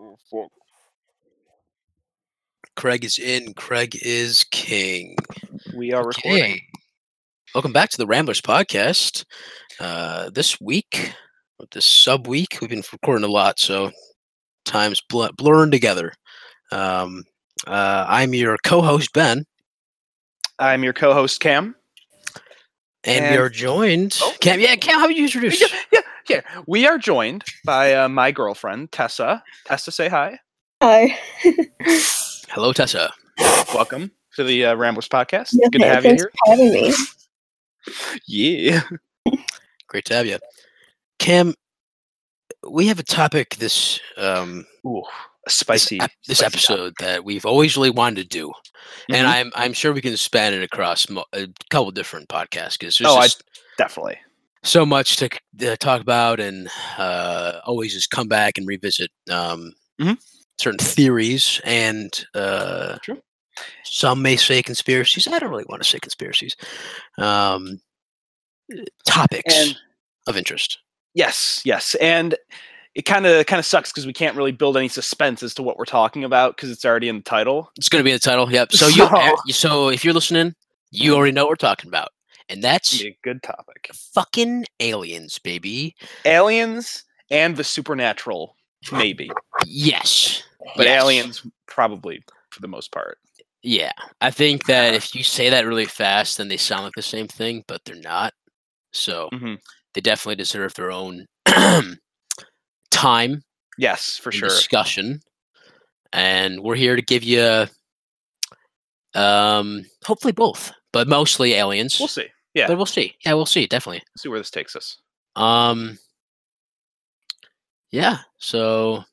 Oh, fuck. Craig is in. Craig is king. We are recording. Welcome back to the Ramblers podcast. Uh, this week, this sub week, we've been recording a lot, so time's bl- blurring together. Um, uh, I'm your co-host Ben, I'm your co-host Cam. and, we are joined. Oh. Cam, yeah, Cam, how would you introduce? Yeah, yeah, yeah. We are joined by uh, my girlfriend Tessa. Tessa, say hi. Hi. Hello, Tessa. Welcome to the uh, Ramblers podcast. Yeah, Good to have you thanks here. for having me. Yeah. Great to have you, Cam. We have a topic this um, Ooh, a this, spicy. ep- this spicy episode that we've always really wanted to do. and Mhm. I'm I'm sure we can span it across mo- a couple different podcasts because there's Oh, I- Definitely. So much to uh, talk about and uh, always just come back and revisit um, Mhm. certain theories and uh, True. some may say conspiracies. I don't really want to say conspiracies. Um, topics And of interest. yes, yes, and it kind of kind of sucks because we can't really build any suspense as to what we're talking about because it's already in the title. It's going to be in the title. Yep. So you So- so if you're listening, you already know what we're talking about, and that's a good topic. fucking aliens, baby. Aliens and the supernatural, maybe, Yes. but Yes. aliens probably for the most part. Yeah. I think that if you say that really fast, then they sound like the same thing, but they're not. So Mhm. they definitely deserve their own time Yes, for sure. discussion. And we're here to give you um hopefully both, but mostly aliens. We'll see. Yeah, But we'll see. Yeah, we'll see, definitely. see where this takes us. Um Yeah, so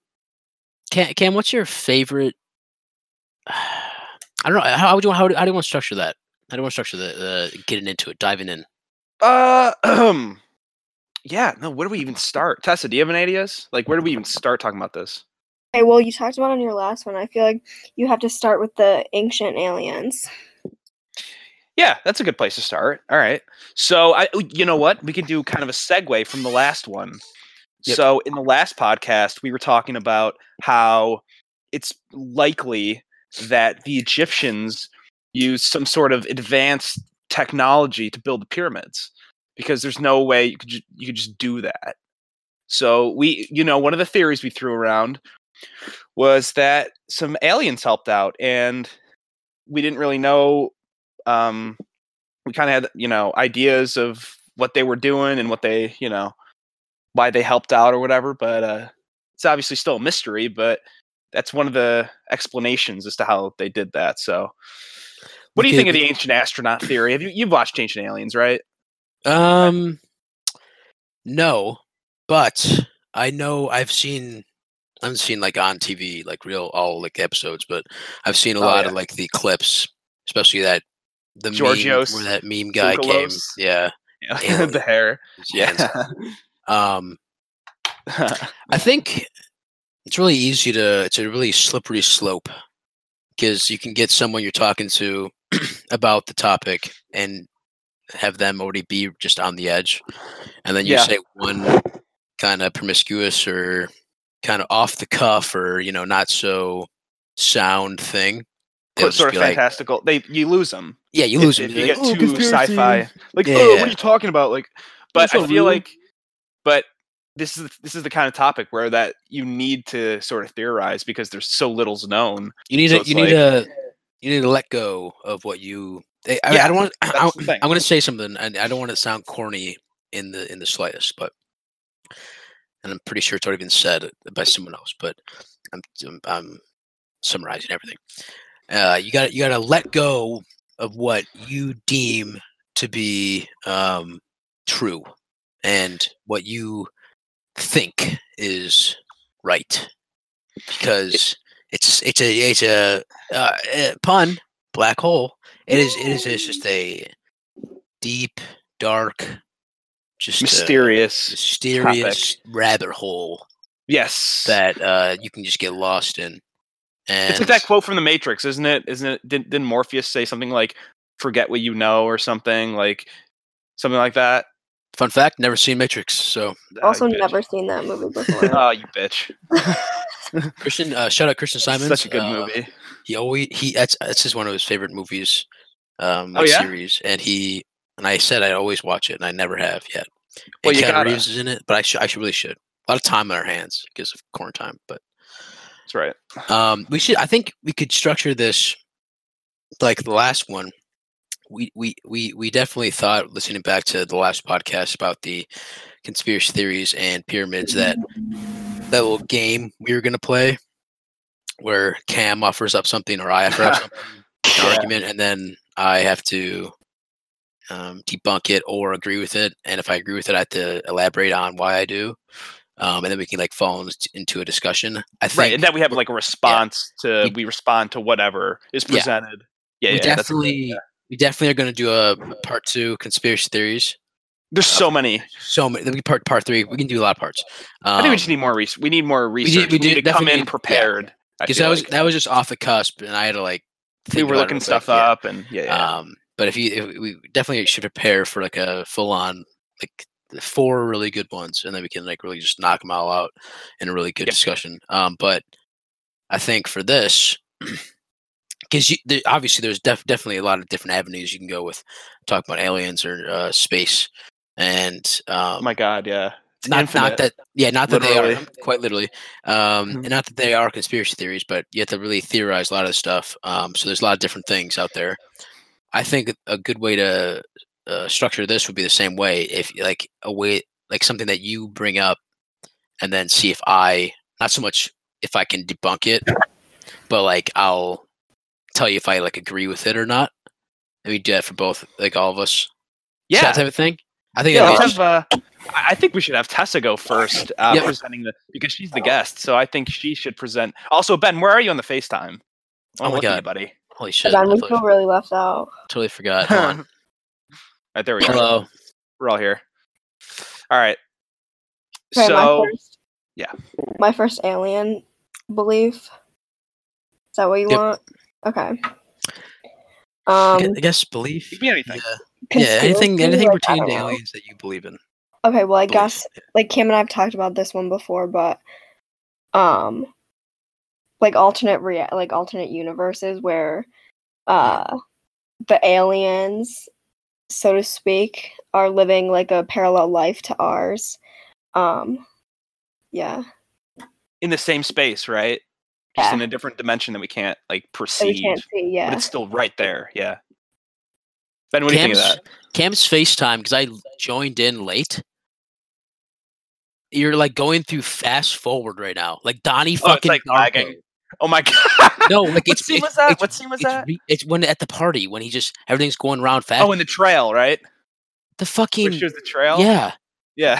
Cam, Cam what's your favorite I don't know how would you how, do- how do you want to structure that? How do you want to structure the, the getting into it, diving in? Uh, um, yeah. No, where do we even start? Tessa, do you have any ideas? Like, where do we even start talking about this? Okay, well, you talked about on your last one. I feel like you have to start with the ancient aliens. Yeah, that's a good place to start. All right. So, I, you know what? We can do kind of a segue from the last one. Yep. So, in the last podcast, we were talking about how it's likely that the Egyptians used some sort of advanced technology to build the pyramids because there's no way you could ju- you could just do that. So we, you know, one of the theories we threw around was that some aliens helped out, and we didn't really know. Um, we kind of had, you know, ideas of what they were doing and what they, you know, why they helped out or whatever. But uh, it's obviously still a mystery. But that's one of the explanations as to how they did that. So, what do you think of the ancient astronaut theory? Have you you've watched Ancient Aliens, right? Um no, but I know I've seen I haven't seen like on TV like real all like episodes, but I've seen a Oh, lot yeah. of like the clips, especially that the meme Georgios where that meme guy came. Yeah. Yeah, the hair. Yeah. Um I think it's really easy to it's a really slippery slope because you can get someone you're talking to about the topic and have them already be just on the edge and then you Yeah. say one kind of promiscuous or kind of off the cuff or you know not so sound thing sort of be like, fantastical. They you lose them. yeah you lose if, them you You're get like, "Oh, too conspiracy." sci-fi. Like, Yeah, oh, what are you talking about? Like, but That's I feel real. like, but this is this is the kind of topic where that you need to sort of theorize because there's so little's known. you need so to it's you need to you need to let go of what you I, I- I don't want I, I, I'm going to say something and I don't want to sound corny in the in the slightest but and I'm pretty sure it's already been said by someone else but I'm I'm, I'm summarizing everything uh you got you got to let go of what you deem to be um true and what you think is right because it's it's a it's a uh, uh, pun black hole it is it is it's just a deep dark just Mysterious. mysterious rabbit hole Yes. that uh you can just get lost in and it's like that quote from the Matrix, isn't it? Isn't it? Didn't, didn't Morpheus say something like "forget what you know" or something like something like that? fun fact never seen matrix so Ah, Also, you bitch. never seen that movie before. Oh, you bitch. Christian, uh, shout out Christian Simon. Such a good uh, movie. He always he that's that's just one of his favorite movies, um, Oh, yeah? series. And he and I said I'd always watch it, and I never have yet. Well, and you Keanu gotta. Reeves is in it, but I should I should really should. A lot of time on our hands because of quarantine, but That's right. um, we should. I think we could structure this like the last one. We we we we definitely thought listening back to the last podcast about the conspiracy theories and pyramids that that little game we were gonna play, where Cam offers up something or I offer up something, Yeah. argument, and then I have to um, debunk it or agree with it. And if I agree with it, I have to elaborate on why I do. Um, and then we can like fall into a discussion. I think Right, and then we have like a response to We- we respond to whatever is presented. Yeah, we yeah, a good definitely we definitely are going to do a part two conspiracy theories. There's so many. So many. Then we part part three. We can do a lot of parts. Um, I think we just need more research. We need more research. we We, do need to come in prepared. Because that was like. that was just off the cusp, and I had to like. we were looking stuff yeah. up, and yeah, yeah. Um, but if you, if we definitely should prepare for like a full on like four really good ones, and then we can like really just knock them all out in a really good Yep. discussion. Um, but I think for this, because you there, obviously there's def- definitely a lot of different avenues you can go with Talk about aliens or uh, space, and um, oh my god, yeah. Not not that yeah not that they are quite literally um Mhm. and not that they are conspiracy theories but you have to really theorize a lot of stuff um so there's a lot of different things out there i think a good way to uh, structure this would be the same way if like a way like something that you bring up and then see if i not so much if i can debunk it but like i'll tell you if i like agree with it or not and we do that for both like all of us yeah. that type of thing i think Yeah, that'd have, uh, I I think we should have Tessa go first, uh, Yep. presenting the because she's the guest. So I think she should present. Also, Ben, where are you on the FaceTime? Oh my God. buddy. holy shit Ben, I we totally- feel really left out. Totally forgot. Hold right there we go. Hello. We're all here. All right. Okay, so my first, yeah. my first alien belief. Is that what you Yep. want? Okay. I Um, I guess belief. It could be anything. Yeah, yeah anything, anything like, pertaining to don't know. aliens that you believe in. Okay, well, I Belief. guess like Kim and I've talked about this one before, but um, like alternate rea- like alternate universes where uh the aliens, so to speak, are living like a parallel life to ours. Um, yeah, in the same space, right? Just Yeah. in a different dimension that we can't like perceive, we can't see. but it's still right there. Yeah. Ben, what do you think of that? Cam's FaceTime because I joined in late. You're like going through fast forward right now, like Donnie Oh, it's fucking like lagging. Oh my god. No, like what it's scene it's, was that? It's, what scene was it's, that? re- it's when at the party when he just everything's going around fast. Oh, in the trail, right? the fucking Which was the trail. yeah. Yeah.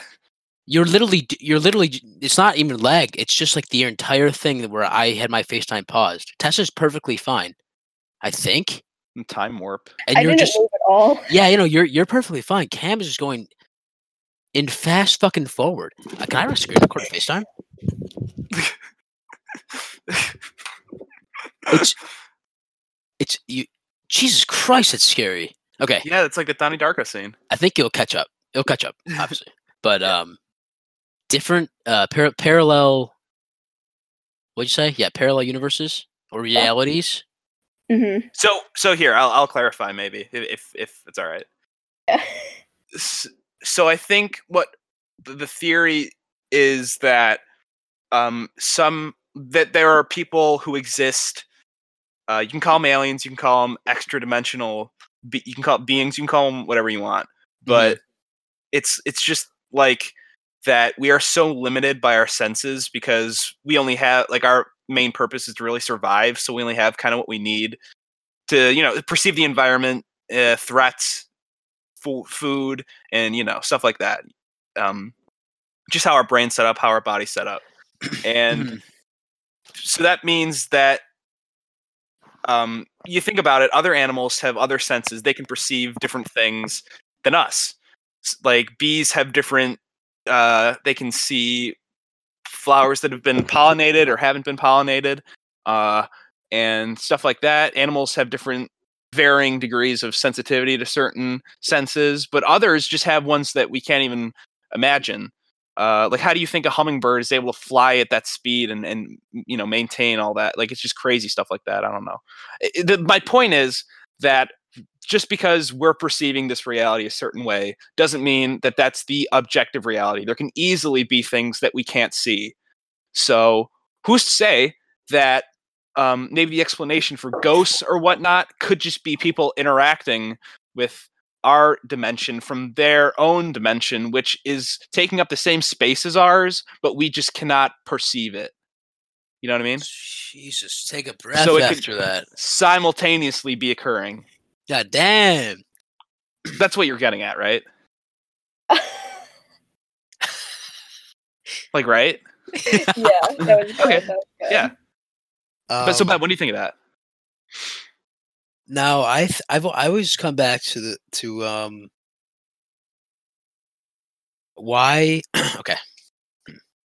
You're literally, you're literally. It's not even lag. It's just like the entire thing where I had my FaceTime paused. Tessa's perfectly fine, I think, Time warp. and I you're didn't just move at all. yeah, you know, you're you're perfectly fine. Cam is just going in fast fucking forward. Uh, can I screen record FaceTime? It's it's you. Jesus Christ, it's scary. Okay, Yeah, that's like the Donnie Darko scene. I think it'll catch up. It'll catch up, obviously, but um, different uh par- parallel. What'd you say? Yeah, parallel universes or realities. hmm So, so here I'll I'll clarify maybe if if, if it's all right. Yeah. S- So I think what the, the theory is that um some that there are people who exist. Uh, you can call them aliens. You can call them extra dimensional. Be- you can call it beings. You can call them whatever you want. But it's it's just like that we are so limited by our senses because we only have like our main purpose is to really survive so we only have kind of what we need to you know perceive the environment uh, threats fo- food and you know stuff like that um just how our brain's set up how our body's set up and Mhm. So that means that um, you think about it other animals have other senses. They can perceive different things than us. Like bees have different uh, they can see flowers that have been pollinated or haven't been pollinated uh, and stuff like that. Animals have different varying degrees of sensitivity to certain senses but others just have ones that we can't even imagine uh, like how do you think a hummingbird is able to fly at that speed and and you know maintain all that? Like it's just crazy stuff like that. I don't know. It- the, my point is that just because we're perceiving this reality a certain way doesn't mean that that's the objective reality. There can easily be things that we can't see. So who's to say that um, maybe the explanation for ghosts or whatnot could just be people interacting with our dimension from their own dimension, which is taking up the same space as ours, but we just cannot perceive it. You know what I mean? Jesus, take a breath So it could- after that. Simultaneously be occurring. God damn. That's what you're getting at, right? Like, right? yeah, that was good. Okay, That was good. Yeah. but so, Um, Bob, what do you think of that? Now I th- I've I always come back to the to um why okay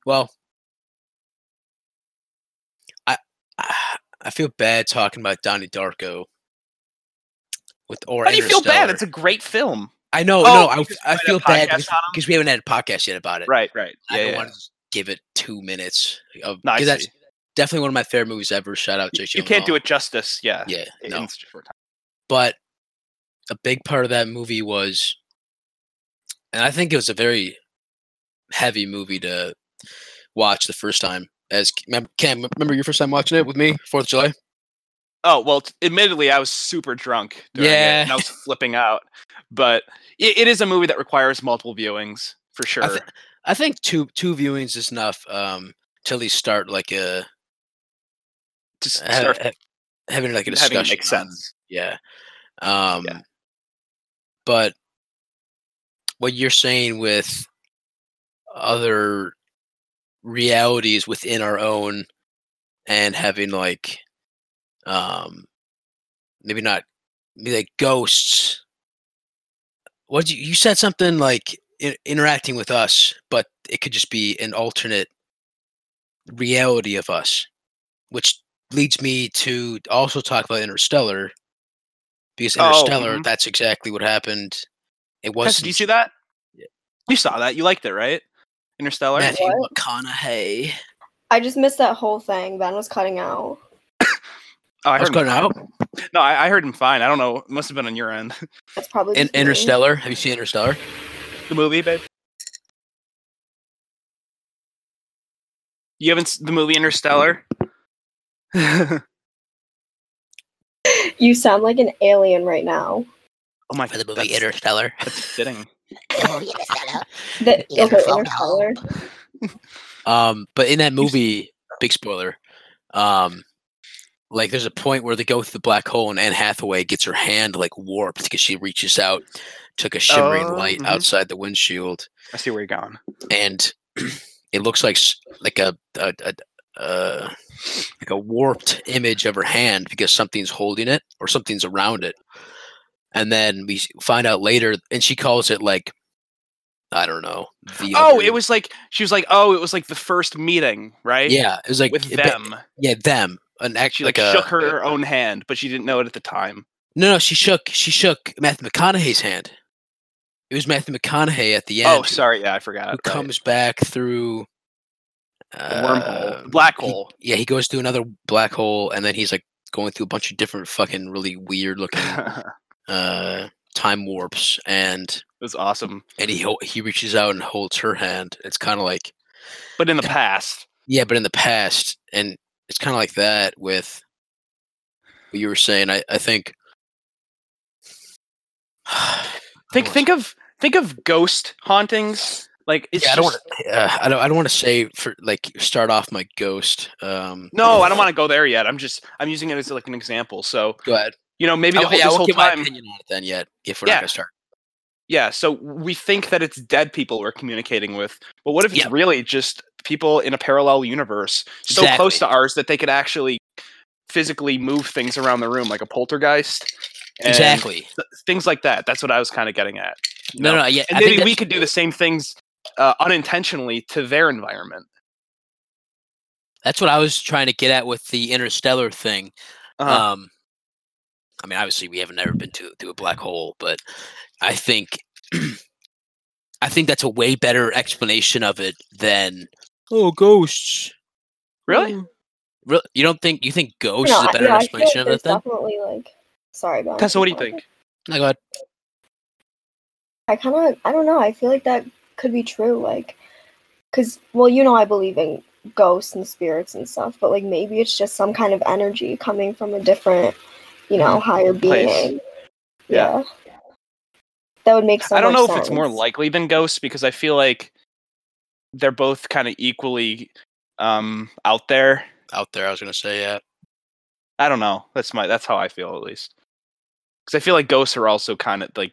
well I I I feel bad talking about Donnie Darko with or How do you feel bad? It's a great film. I know Oh, no I, I feel bad because, on 'em? because we haven't had a podcast yet about it. Right, right. I Yeah, don't yeah. want to give it two minutes of No, because that's see. Definitely one of my favorite movies ever. Shout out Jake you can't do it justice. Yeah. Yeah, no. such a short time. but a big part of that movie was and i think it was a very heavy movie to watch the first time as cam remember your first time watching it with me fourth of july Oh well, t- admittedly, I was super drunk. During it, and Yeah. I was flipping out. But it, it is a movie that requires multiple viewings for sure. thi- i think two two viewings is enough um to at least start like a Just start ha- having like a having discussion it make on- sense. yeah um Yeah. but what you're saying with other realities within our own and having like um maybe not maybe like ghosts what you you said something like in, interacting with us but it could just be an alternate reality of us which leads me to also talk about interstellar because Oh, interstellar mhm. that's exactly what happened it was did you see that? Yeah. You saw that. You liked it, right? Interstellar. Matthew What? McConaughey. I just missed that whole thing. Ben was cutting out. Oh, I I was heard him cutting out. No, I, I heard him fine. I don't know. It must have been on your end. That's probably In. Interstellar. Have you seen Interstellar? the movie, babe. You haven't s- the movie Interstellar? Oh You sound like an alien right now. Oh my For the movie that's, Interstellar. that's fitting. The, Yeah, okay, Interstellar. Um, but in that movie, big spoiler. Um, like there's a point where they go through the black hole and Anne Hathaway gets her hand like warped because she reaches out, took a shimmering Oh, light mhm. outside the windshield, I see where you're going. and it looks like like a, a, a uh, like a warped image of her hand because something's holding it or something's around it. And then we find out later, and she calls it like I don't know. Oh, other- it was like she was like, oh, it was like the first meeting, right? yeah, it was like with it them. Yeah, them. And actually like, like, a shook her own hand, but she didn't know it at the time. No, no, she shook she shook Matthew McConaughey's hand. It was Matthew McConaughey at the oh, end. Oh, sorry, yeah, I forgot. Who right. comes back through wormhole, uh, black he- hole. yeah, he goes through another black hole, and then he's like going through a bunch of different fucking really weird looking uh time warps, and it was awesome, and he he reaches out and holds her hand. It's kind of like but in the past, yeah, but in the past, and it's kind of like that with what you were saying. I I think. think think of think of ghost hauntings. Like it's yeah, I don't just- want to. Uh, I don't. I don't want to say for like start off my ghost. Um, no, I don't want to go there yet. I'm just I'm using it as like an example. So Go ahead. you know, maybe the whole, yeah, this whole give my time, opinion on it then yet. If we're Yeah. not gonna start. yeah. So we think that it's dead people we're communicating with, but what if it's Yeah. really just people in a parallel universe so close to ours that they could actually physically move things around the room, like a poltergeist? and Exactly. th- things like that. That's what I was kind of getting at. you No, no, yeah. And maybe we could do the same things uh, unintentionally to their environment. That's what I was trying to get at with the interstellar thing. Uh-huh. Um, I mean, obviously, we haven't ever been to to a black hole, but I think I think that's a way better explanation of it than oh ghosts. Really? Mm. Re- You don't think you think ghosts No, is a I- better yeah, I feel explanation of it there's then? definitely like. Sorry, go. Tessa, what do you think? No, go ahead. I kind of, I don't know. I feel like that could be true. Like, because, well, you know, I believe in ghosts and spirits and stuff, but like maybe it's just some kind of energy coming from a different, you know, higher Place. being. Yeah. Yeah. That would make so I don't much know if it's more likely than ghosts because I feel like they're both kind of equally um, out there. Out there, I was gonna say yeah. I don't know. That's my that's how I feel at least. Because I feel like ghosts are also kind of like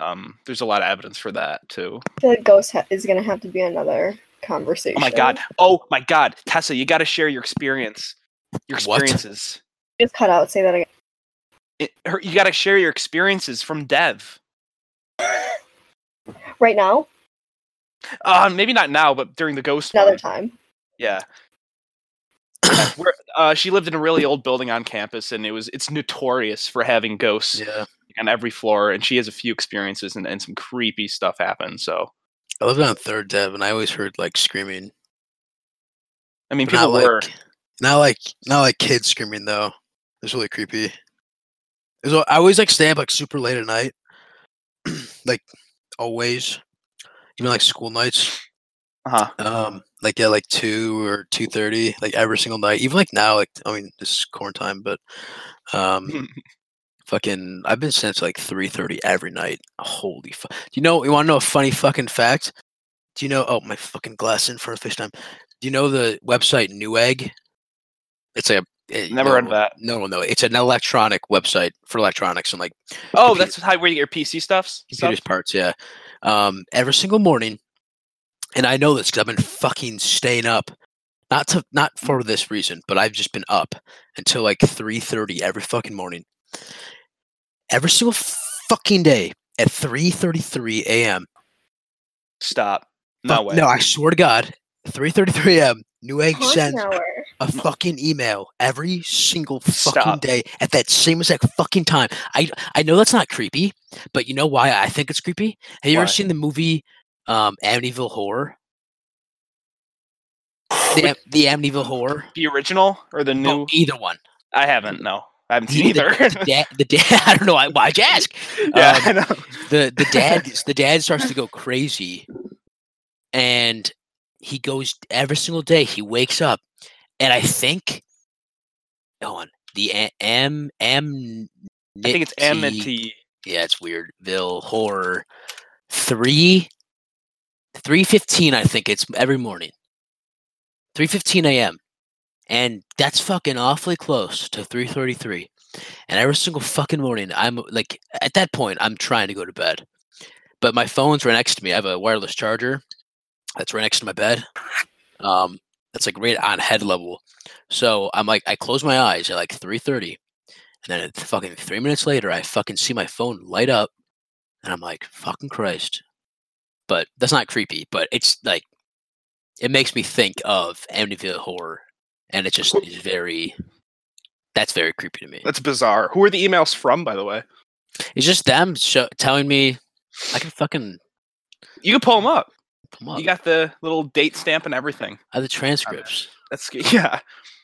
um. There's a lot of evidence for that too. The ghost ha- is gonna have to be another conversation. Oh my god. Oh my god. Tessa, you got to share your experience. Your What? experiences. Just cut out. Say that again. It, her, you got to share your experiences from Dev. Right now, Uh, maybe not now, but during the ghost another one. time. Yeah. Where, uh, she lived in a really old building on campus, and it was it's notorious for having ghosts Yeah. On every floor. And she has a few experiences, and, and some creepy stuff happens. So, I lived on third dev, and I always heard like screaming. I mean, but people not were. like not like not like kids screaming though. It was really creepy. Was, I always like stay up like super late at night, like always, even like school nights. Uh-huh. Um, like yeah, like two or two thirty, like every single night. Even like now, like I mean, this is corn time, but um, fucking, I've been since like three thirty every night. Holy fuck! Do you know? You want to know a funny fucking fact? Do you know? Oh, my fucking glass in front of FaceTime. Do you know the website Newegg? It's like a eh, Never no, of that. No, no, no. It's an electronic website for electronics and like Oh, computer- that's how where you get your PC stuffs. computers Stuff? parts. Yeah. Um, every single morning, and I know this because I've been fucking staying up. Not to not for this reason, but I've just been up until like three thirty every fucking morning. Every single fucking day at three thirty three a.m. Stop. No Fuck- way. No, I swear to God, three thirty three a.m. Newegg Haunting sends hour. a fucking email every single fucking Stop. day at that same exact fucking time. I I know that's not creepy, but you know why I think it's creepy? Have you Why? ever seen the movie um Amityville Horror? The, the Amityville Horror? the original or the new? No, either one. I haven't. No, I haven't The- seen either. The, dad, the dad. I don't know why. Why'd you ask? yeah, Um, I know. the the dad the dad starts to go crazy and he goes every single day he wakes up and i think hold on the am am I think it's Amity. yeah it's weird ville horror 3 315 i think it's every morning 315 a.m and that's fucking awfully close to 333 and every single fucking morning i'm like at that point i'm trying to go to bed but my phone's right next to me i have a wireless charger that's right next to my bed um that's like right on head level so i'm like i close my eyes at like 3.30 and then fucking three minutes later i fucking see my phone light up and i'm like fucking christ. But that's not creepy but it's like it makes me think of amityville horror and it just is very that's very creepy to me That's bizarre. Who are the emails from, by the way? it's just them telling me i can fucking You can pull them up. come up You got the little date stamp and everything. Have the transcripts That's yeah.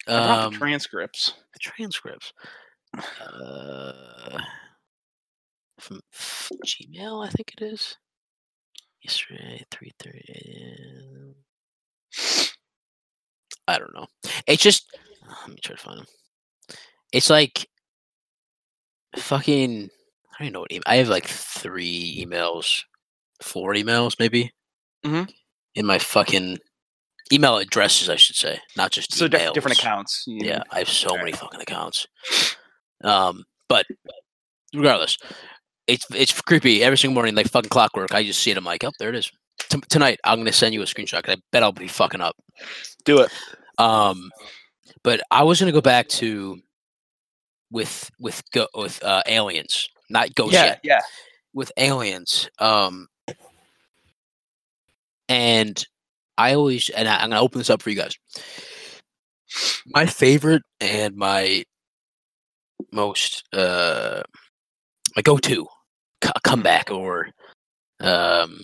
Um the transcripts. the transcripts uh from gmail i think it is yesterday 3.30 i don't know it's just let me try to find them it's like fucking i don't even know what email i have like three emails four emails maybe Mhm. in my fucking email addresses i should say not just So diff- different accounts. you Yeah. I have so many fucking accounts. Um, but regardless, it's it's creepy. Every single morning, like fucking clockwork, I just see it. I'm like, oh, there it is. T- tonight, I'm gonna send you a screenshot. 'cause I bet I'll be fucking up. Do it. Um, but I was gonna go back to with with go with uh, aliens, not ghosts yeah, yet. yeah. With aliens. Um, and I always and I, I'm gonna open this up for you guys. My favorite and my most uh my go-to co- comeback or um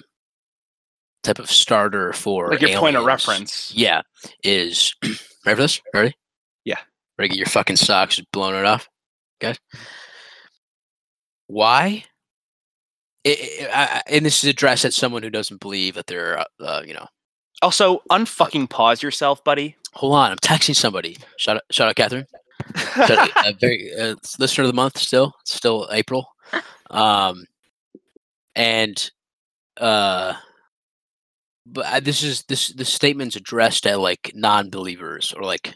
type of starter for like your point of reference. Yeah, is ready for this? Ready? Yeah. Ready get your fucking socks blowing it off, guys? Why? It, it- I, I- and this is addressed at someone who doesn't believe that they're, uh, uh, you know. Also, unfucking pause yourself, buddy. Hold on, I'm texting somebody. Shout out, shout out, Catherine. Shout out, uh, very uh, listener of the month. Still, still April. Um, and uh, but I, this is this this statement's addressed at like non-believers or like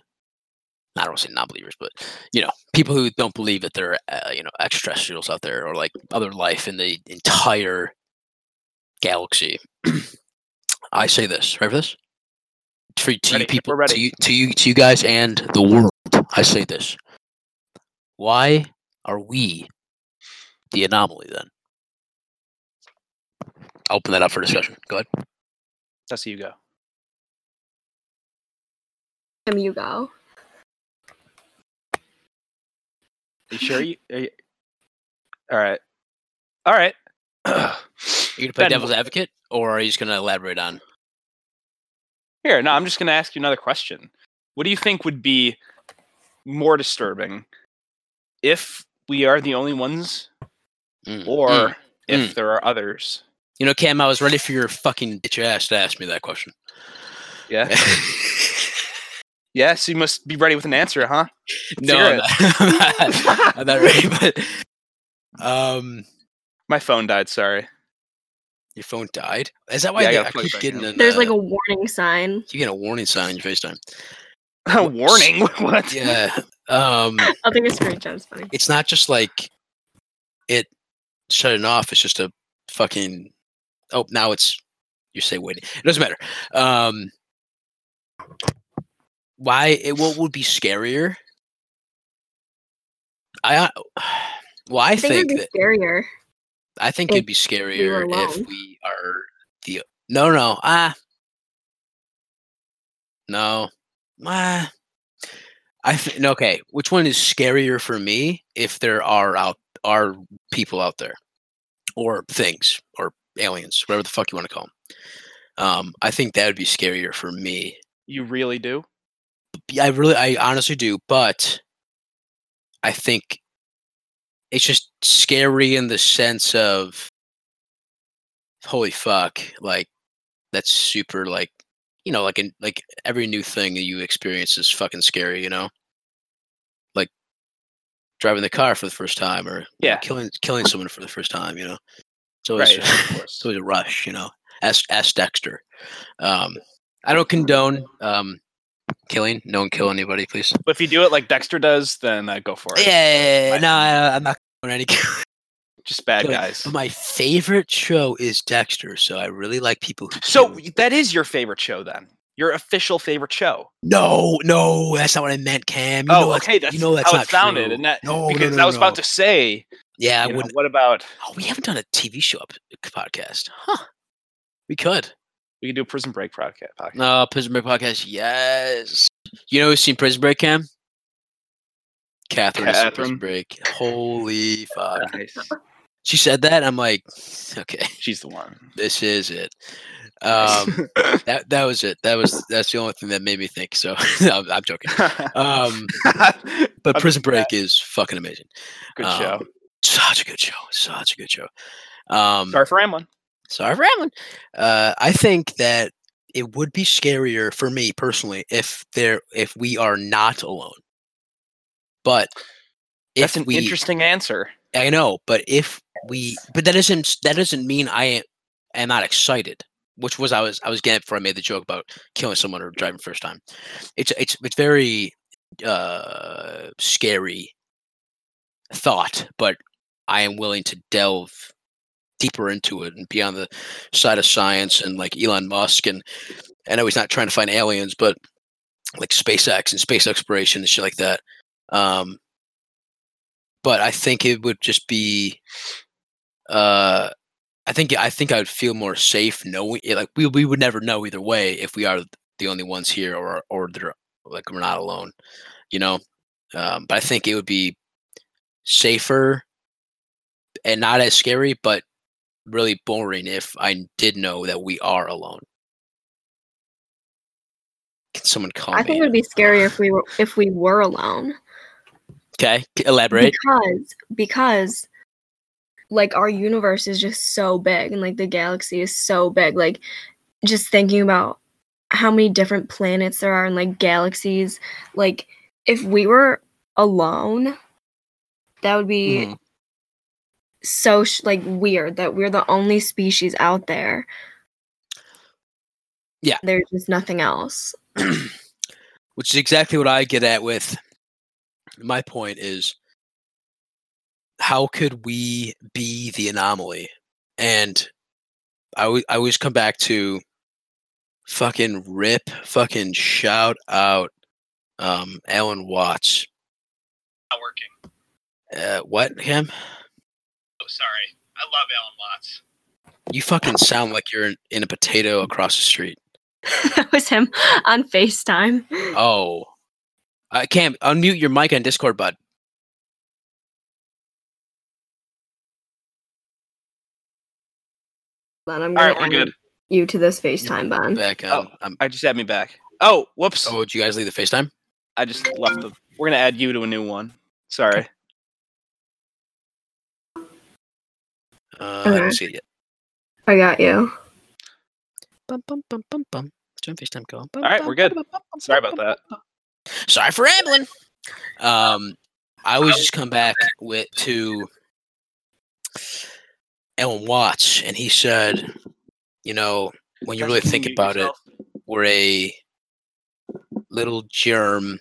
I don't want to say non-believers, but you know, people who don't believe that there are uh, you know extraterrestrials out there or like other life in the entire galaxy. I say this, ready for this? For to Ready, you people, to you, to you, to you guys, and the world. I say this: Why are we the anomaly? Then I'll open that up for discussion. Go ahead. That's you go. Tim, you go. You sure you? Are you all right. All right. You gonna play Ben, devil's advocate, or are you just gonna elaborate on? Here, no, I'm just going to ask you another question. What do you think would be more disturbing if we are the only ones Mm, or mm. if mm. there are others? You know, Cam, I was ready for your fucking bitch ass to ask me that question. Yeah. yes, you must be ready with an answer, huh? no, hear I'm not, I'm not, I'm not ready, but um, My phone died, sorry. your phone died. Is that why Yeah, I they- gotta I, keep getting in. an, There's like uh, a warning sign. you get a warning sign on your FaceTime? A warning. what? Yeah. Um, I'll take a screenshot. It's funny. it's not just like it shutting off. It's just a fucking. Oh, now it's you say waiting. It doesn't matter. Um, why? It, what would be scarier? I. uh, Well, I, I think, think, it'd that scarier. I think it'd be scarier if we are the no no ah no ah I think okay. Which one is scarier for me if there are out are people out there or things or aliens, whatever the fuck you want to call them? Um, I think that would be scarier for me. You really do? I really, I honestly do, but I think it's just scary in the sense of holy fuck, like that's super like you know, like in like every new thing that you experience is fucking scary, you know? Like driving the car for the first time or Yeah. killing killing someone for the first time, you know. It's always Right, it's always a rush, you know. Ask ask Dexter. Um I don't condone um killing. No one kill anybody, please. But if you do it like Dexter does, then uh, go for it. Yeah, Right. no, I, I'm not doing any. Just bad guys. But my favorite show is Dexter, so I really like people who. So that is your favorite show then? Your official favorite show? no, no, that's not what I meant, Cam. You oh, know okay. That's you know that's how it sounded, true. and that no, no, because no, I was no. about to say, Yeah, I you wouldn't. what about Oh, we haven't done a TV show up podcast, huh? We could. we could do a Prison Break podcast? No, Prison Break podcast. Yes. You know who's seen Prison Break, Cam? Catherine. has Prison Catherine. Break. Holy fuck! Nice. She said that. I'm like, okay, She's the one. this is it. Um, that that was it. That was that's the only thing that made me think. So I'm, I'm joking. Um, but Prison. Break is fucking amazing. Good um, show. Such a good show. Such a good show. Um, Sorry for rambling. sorry for rambling. Uh, I think that it would be scarier for me personally if there if we are not alone. But if That's an we, interesting answer. I know, but if we, but that doesn't that doesn't mean I am, not excited. Which was I was I was getting before I made the joke about killing someone or driving first time. It's it's it's very uh scary thought, but I am willing to delve deeper into it and be on the side of science and like Elon Musk and I know he's not trying to find aliens, but like SpaceX and space exploration and shit like that. Um, but I think it would just be, uh, I think I think I would feel more safe knowing eh, like we we would never know either way if we are the only ones here or or they're like we're not alone, you know. Um, but I think it would be safer and not as scary, but really boring if I did know that we are alone. Can someone call me? I think it would be scarier if we were if we were alone. okay, elaborate. Because because like our universe is just so big and like the galaxy is so big. Like just thinking about how many different planets there are and like galaxies. Like if we were alone, that would be Mhm. So sh- like weird that we're the only species out there. Yeah. There's just nothing else. which is exactly what I get at with my point is how could we be the anomaly? And I always, I always come back to fucking rip, fucking shout out um, Alan Watts. Not working. Uh, what, him? Sorry. I love Alan Watts. You fucking sound like you're in, in a potato across the street. that was him on FaceTime. Oh. I can't unmute your mic on Discord, bud. Then I'm All gonna right, we're add good. you to this FaceTime, Ben. Back. Oh. Um, I'm, I just add me back. Oh, whoops. oh, did you guys leave the FaceTime? I just left the. We're gonna add you to a new one. Sorry. I don't Okay. see it yet. I got you. Bum, bum, bum, bum, bum. Join FaceTime call. Bum, All right, bum, we're good. bum, bum, bum, Sorry bum, about that. bum, bum. Sorry for rambling. Um, I always just come back with to Alan Watts, and he said, you know, when you really think about it, we're a little germ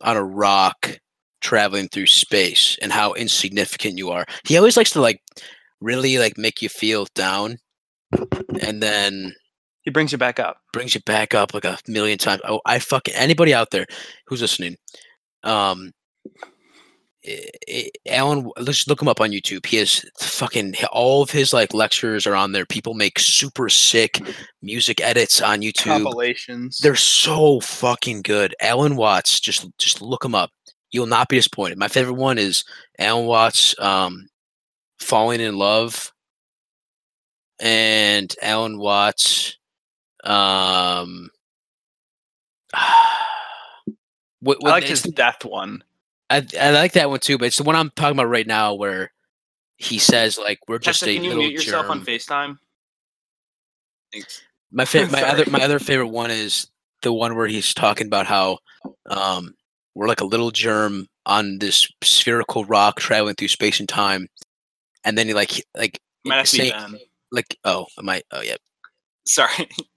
on a rock traveling through space and how insignificant you are. He always likes to like really like make you feel down and then He brings you back up. brings you back up like a million times. Oh, I fucking anybody out there who's listening, um, i- i- Alan, let's look him up on YouTube. He has fucking all of his like lectures are on there. People make super sick music edits on YouTube. Compilations. They're so fucking good. Alan Watts, just just look him up. You'll not be disappointed. My favorite one is Alan Watts, um, "Falling in Love," and Alan Watts, um, what, I like it's his death one. I, I like that one too, but it's the one I'm talking about right now where he says like we're just Tessa, a can you little mute yourself germ. on FaceTime? Thanks. My fa- my other my other favorite one is the one where he's talking about how um, we're like a little germ on this spherical rock traveling through space and time, and then he like like Might have be say- like oh am I oh yeah Sorry.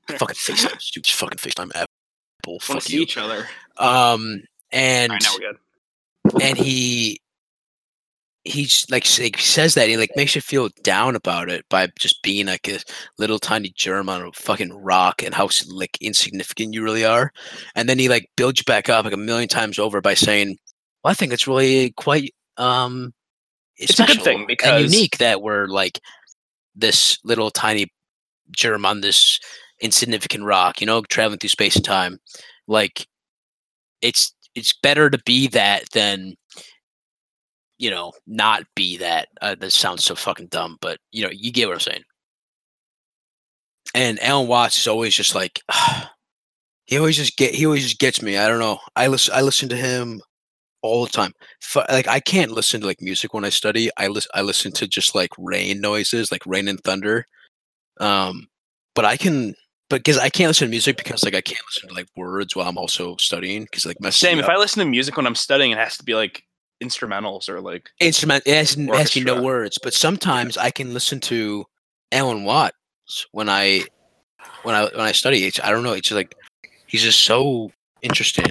fucking FaceTime stupid fucking FaceTime Apple fuck see you each other. um and right, now we're good. and he he's like like, says that he like makes you feel down about it by just being like a little tiny germ on a fucking rock and how like insignificant you really are and then he like builds you back up like a million times over by saying well i think it's really quite um It's a good thing and because- unique that we're like this little tiny germ on this insignificant rock you know traveling through space and time. Like it's it's better to be that than you know not be that. Uh, that sounds so fucking dumb but you know you get what i'm saying. And alan watts is always just like he always just get he always just gets me. I don't know. I listen i listen to him all the time Fu- like i can't listen to like music when i study i listen i listen to just like rain noises like rain and thunder um but i can but because i can't listen to music because like i can't listen to like words while i'm also studying because like me Same. If. I listen to music when I'm studying, it has to be like instrumentals or like instrument it has, it has to be no words but sometimes i can listen to alan watts when i when i when i study it's i don't know it's just like he's just so interesting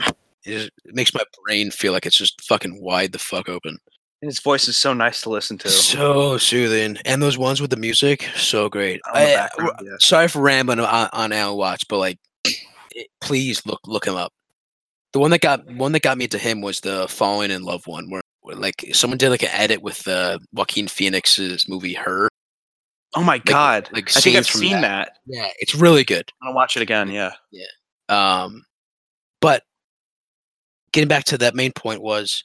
it, just, it makes my brain feel like it's just fucking wide the fuck open And his voice is so nice to listen to. so soothing and those ones with the music so great I- yeah. sorry for rambling on, on alan watts but like it, please look look him up the one that got one that got me to him was the falling in love one where, where like someone did like an edit with uh joaquin phoenix's movie her Oh my god! like I think I've seen that. that. yeah it's really good I'm gonna watch it again. Yeah. Yeah. um but getting back to that main point was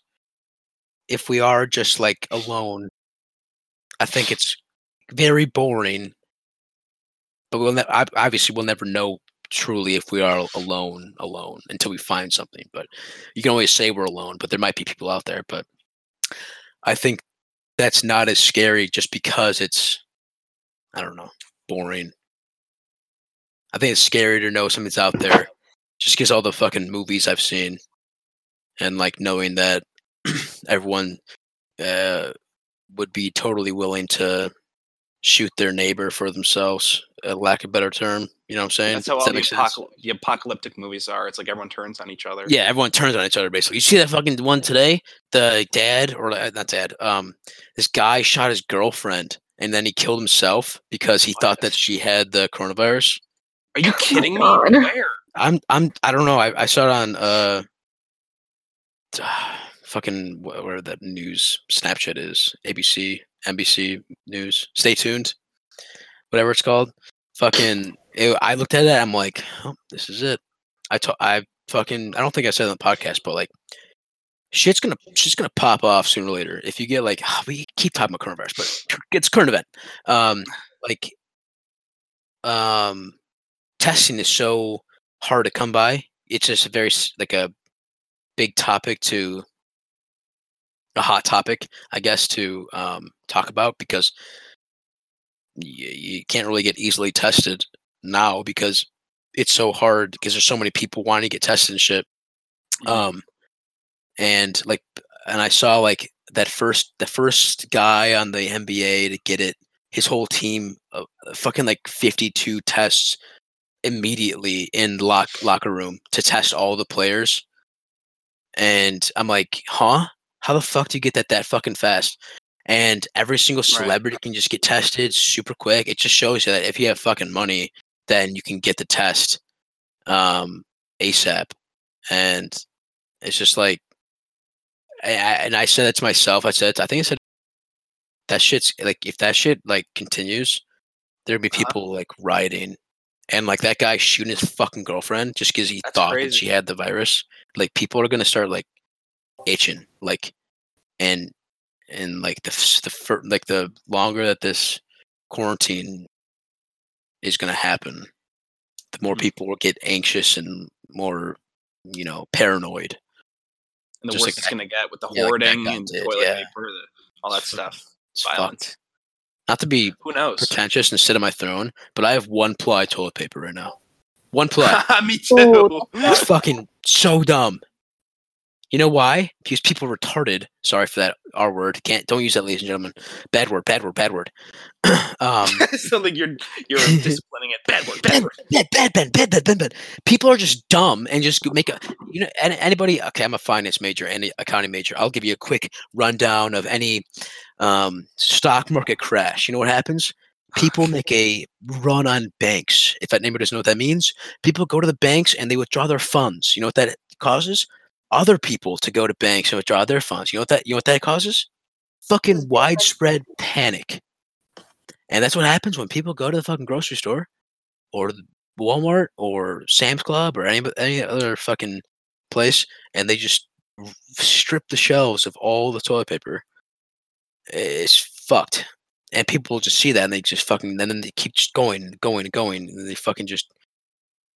if we are just like alone i think it's very boring. But we'll ne- obviously we'll never know truly if we are alone alone until we find something. But you can always say we're alone, but there might be people out there. But I think that's not as scary just because it's I don't know boring. I think it's scary to know something's out there, just because all the fucking movies I've seen, and like knowing that everyone uh, would be totally willing to shoot their neighbor for themselves, uh, lack of better term. You know what I'm saying? That's how Does all that the, apocal- the apocalyptic movies are. It's like everyone turns on each other. Yeah, everyone turns on each other basically. You see that fucking one today? The dad or uh, not dad? Um, this guy shot his girlfriend and then he killed himself because he thought that she had the coronavirus. Are you kidding me? Where? I'm I'm I don't know. I, I saw it on uh fucking wh- where that news Snapchat is ABC NBC News. Stay tuned, whatever it's called. Fucking, it, I looked at it. I'm like, oh, this is it. I to, I fucking I don't think I said on the podcast, but like. Shit's gonna shit's gonna pop off sooner or later. If you get like we keep talking about coronavirus, but it's current event. Um, like, um, testing is so hard to come by. It's just a very like a big topic to a hot topic, I guess, to um, talk about because you, you can't really get easily tested now because it's so hard because there's so many people wanting to get tested and shit. Mhm. Um, and like, and I saw like that first the first guy on the NBA to get it. His whole team, uh, fucking like 52 tests immediately in lock locker room to test all the players. And I'm like, huh? How the fuck do you get that that fucking fast? And every single Right. celebrity can just get tested super quick. It just shows you that if you have fucking money, then you can get the test um, ASAP. And it's just like, I, I- and I said it to myself. I said, I think I said that shit's like, if that shit like continues, there'd be Uh-huh. people like rioting and like that guy shooting his fucking girlfriend just because he That's thought that she had the virus. Like people are gonna start like itching, like, and and like the the fir- like the longer that this quarantine is gonna happen, the more Mhm. people will get anxious and more, you know, paranoid. And the Just worse like it's gonna get with the yeah, hoarding Beckham and did, toilet yeah. paper, the, all that stuff. It's Violence. fucked. Not to be Who knows? pretentious and sit on my throne, but I have one ply toilet paper right now. One ply. Me too. Oh, It's fucking so dumb. You know why? Because people are retarded. Sorry for that R word. Can't don't use that, ladies and gentlemen. Bad word. Bad word. Bad word. um, like you're you're disciplining it. Bad word. Bad bad, word. bad, bad, bad, bad, bad, bad, bad. People are just dumb and just make a. You know, an- anybody. Okay, I'm a finance major and accounting major. I'll give you a quick rundown of any um, stock market crash. You know what happens? People make a run on banks. If that anybody doesn't know what that means, people go to the banks and they withdraw their funds. You know what that causes? Other people to go to banks and withdraw their funds. You know what that? You know what that causes? Fucking widespread panic. And that's what happens when people go to the fucking grocery store or Walmart or Sam's Club or any any other fucking place, and they just strip the shelves of all the toilet paper. It's fucked, and people just see that and they just fucking and then they keep just going going going, and they fucking just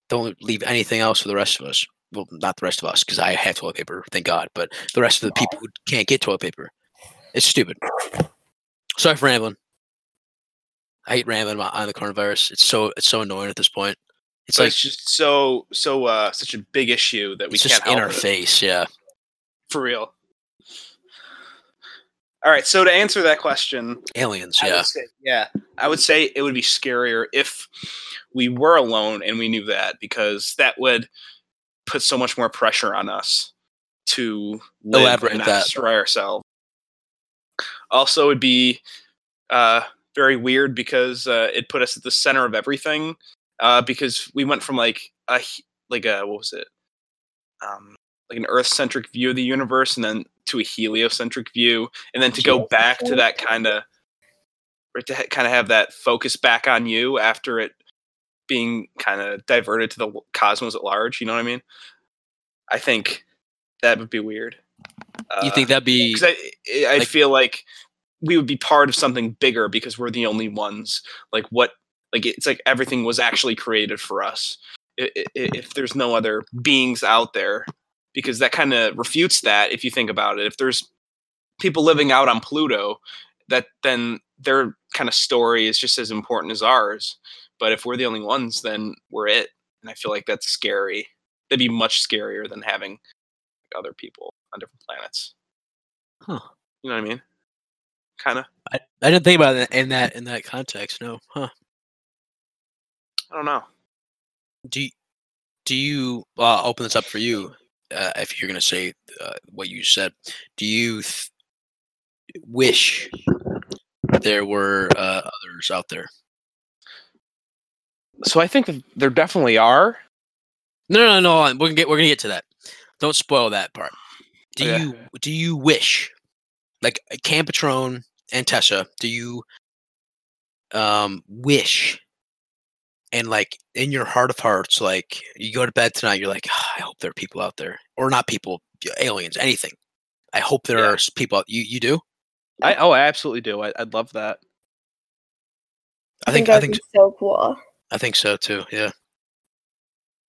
don't leave anything else for the rest of us. Well, not the rest of us because I have toilet paper, thank God, but the rest of the people who can't get toilet paper. It's stupid. Sorry for rambling. I hate rambling about on the coronavirus. It's so it's so annoying at this point. It's But like it's just so so uh such a big issue that we it's can't just in our it. face. Yeah. for real. All right, so to answer that question, Aliens. I Yeah. would say, yeah, I would say it would be scarier if we were alone and we knew that because that would put so much more pressure on us to live Elaborate that. destroy ourselves. Also, it'd be uh, very weird because uh, it put us at the center of everything. Uh, because we went from like a like a what was it, um, like an Earth centric view of the universe, and then to a heliocentric view, and then to go back to that kind of or to ha- kind of have that focus back on you after it being kind of diverted to the cosmos at large. You know what I mean? I think that would be weird. you think uh, that'd be? Because I, I I like- feel like we would be part of something bigger because we're the only ones. Like what? Like it's like everything was actually created for us. I- i- If there's no other beings out there, because that kind of refutes that if you think about it. If there's people living out on Pluto, that then their kind of story is just as important as ours. But if we're the only ones, then we're it. And I feel like that's scary. That'd be much scarier than having other people on different planets. Huh. You know what I mean? Kind of. I, I didn't think about it in that in that context. No, huh? I don't know. Do you, do you? I'll open this up for you. Uh, if you're going to say uh, what you said, do you th- wish there were uh, others out there? So I think that there definitely are. No, no, no. We're gonna get we're gonna get to that. Don't spoil that part. Do Okay. you do you wish, like Cam Patron and Tessa, do you um wish, and like in your heart of hearts, like you go to bed tonight, you're like, "Ah, I hope there are people out there, or not people, aliens, anything. I hope there Yeah. are people. Out, you you do? I oh, I absolutely do. I, I'd love that. I think that I think so cool. I think so too. Yeah.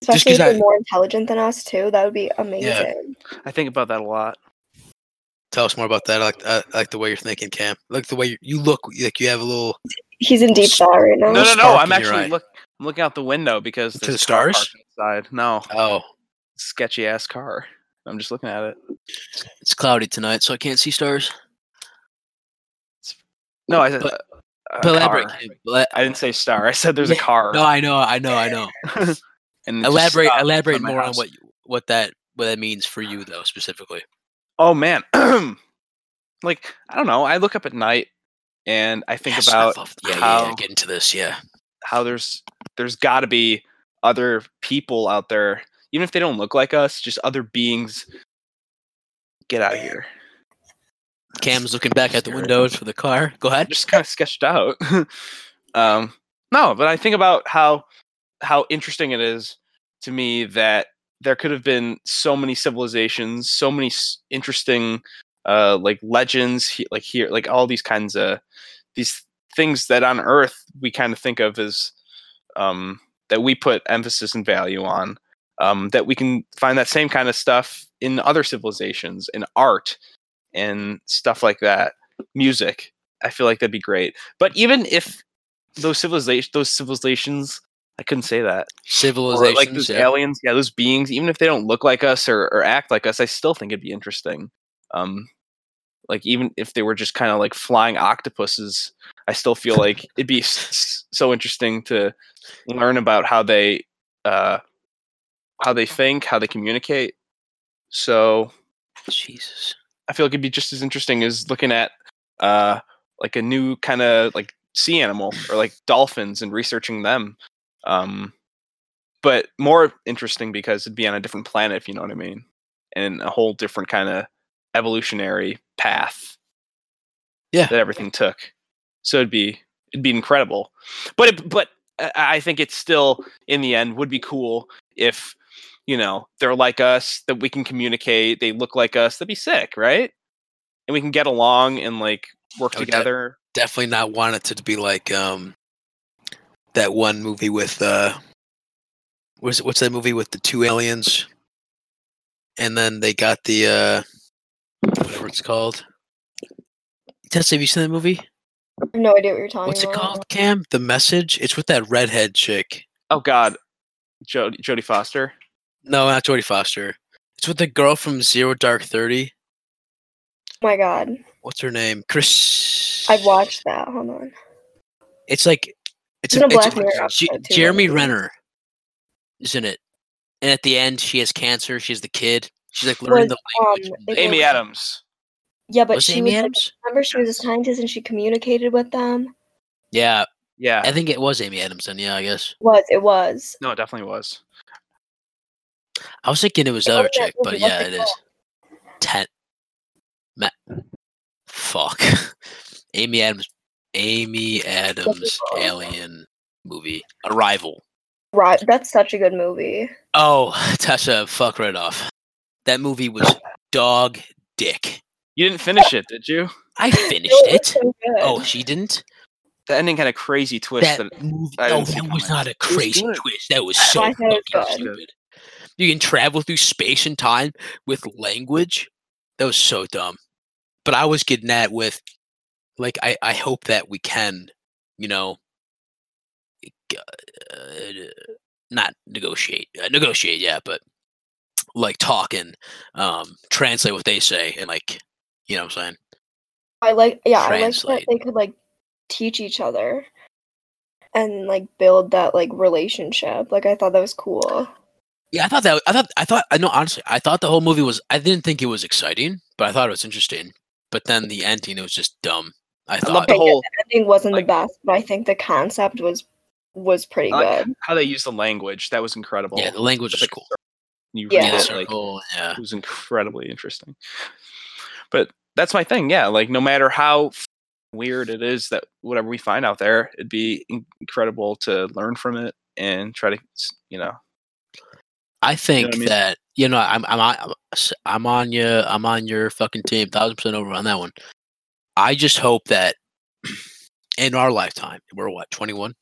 Especially if they're I- more intelligent than us too. That would be amazing. Yeah. I think about that a lot. Tell us more about that. I like I like the way you're thinking, Cam. I like the way you, you look. Like you have a little. He's in deep thought right now. No, no, no. I'm in your eye. actually look. I'm looking out the window because To the stars? outside. No, Oh, sketchy ass car. I'm just looking at it. it's cloudy tonight, so I can't see stars. No, I said. But- uh, But elaborate. I didn't say star. I said there's a car. No, I know, I know, I know. and elaborate, elaborate front of my more on what what that what that means for you though specifically. Oh man, like I don't know. I look up at night and I think Yes, I about love- yeah, yeah, how yeah, get into this. Yeah, how there's there's got to be other people out there, even if they don't look like us, just other beings. Get out of here. Cam's looking back at the windows for the car. Go ahead. just kind of sketched out. um, no, but I think about how how interesting it is to me that there could have been so many civilizations, so many s- interesting uh, like legends, like here, like all these kinds of these things that on Earth we kind of think of as um, that we put emphasis and value on. Um, that we can find that same kind of stuff in other civilizations, in art, and stuff like that, music. I feel like that'd be great. But even if those civilization, those civilizations, I couldn't say that. Or Civilizations. like those yeah. aliens, yeah, those beings, even if they don't look like us or, or act like us, I still think it'd be interesting. Um, like even if they were just kind of like flying octopuses, I still feel like it'd be so interesting to learn about how they, uh, how they think, how they communicate. So Jesus. I feel like it'd be just as interesting as looking at uh like a new kind of like sea animal or like dolphins and researching them. Um but more interesting because it'd be on a different planet if you know what I mean. And a whole different kind of evolutionary path. Yeah. That everything took. So it'd be it'd be incredible. But it, but I I think it's still in the end would be cool if you know they're like us that we can communicate they look like us that'd be sick right and we can get along and like work Oh, together Definitely not want it to be like um that one movie with uh what's what's that movie with the two aliens and then they got the uh whatever it's called. Tessa, have you seen that movie? I have no idea what you're talking about. What's it called, Cam? The Message? It's with that redhead chick. oh god jodie jodie foster No, not Jodie Foster. It's with the girl from Zero Dark Thirty. Oh my god. What's her name? Chris. I've watched that. Hold on. It's like it's, There's a, a it's Black Mirror J- episode too, Jeremy isn't? Renner, isn't it? And at the end, she has cancer. She's the kid. She's like learning Was, the language. um, from the- it amy was- adams Yeah, but was she Amy was like, remember she was a scientist and she communicated with them. Yeah, yeah I think it was Amy Adams. Then yeah, I guess Was it was. no it definitely was I was thinking it was the other chick, but movie? What's yeah, it it is. called? Ten. Ma- Fuck. Amy Adams. Amy Adams alien movie Arrival. Right. That's such a good movie. Oh, Tasha, fuck right off. That movie was dog dick. You didn't finish it, did you? I finished was it. so. Oh, she didn't. The ending had a crazy twist. That That, movie. I No, that was coming. not a crazy twist. That was so I thought it was fucking stupid. You can travel through space and time with language. That was so dumb. But I was getting at with, like, I I hope that we can, you know, uh, not negotiate, uh, negotiate, yeah, but like talk and um, translate what they say and like, you know, what I'm saying. I like yeah, I like that they could like teach each other and like build that like relationship. Like I thought that was cool. Yeah, I thought that. I thought. I thought. I know. Honestly, I thought the whole movie was. I didn't think it was exciting, but I thought it was interesting. But then the ending, it was just dumb. I I thought. love the Okay, yeah, whole Ending wasn't like- the best, but I think the concept was was pretty good. how they used the language. That was incredible. yeah, the language was Like, cool. You Yeah. read Yeah, it, like, circle. Yeah. it was incredibly interesting. But that's my thing. Yeah, like no matter how weird it is that whatever we find out there, it'd be incredible to learn from it and try to, you know, I think I mean? that you know I'm I'm on- I'm on you I'm on your fucking team thousand percent over on that one. I just hope that in our lifetime we're what 21.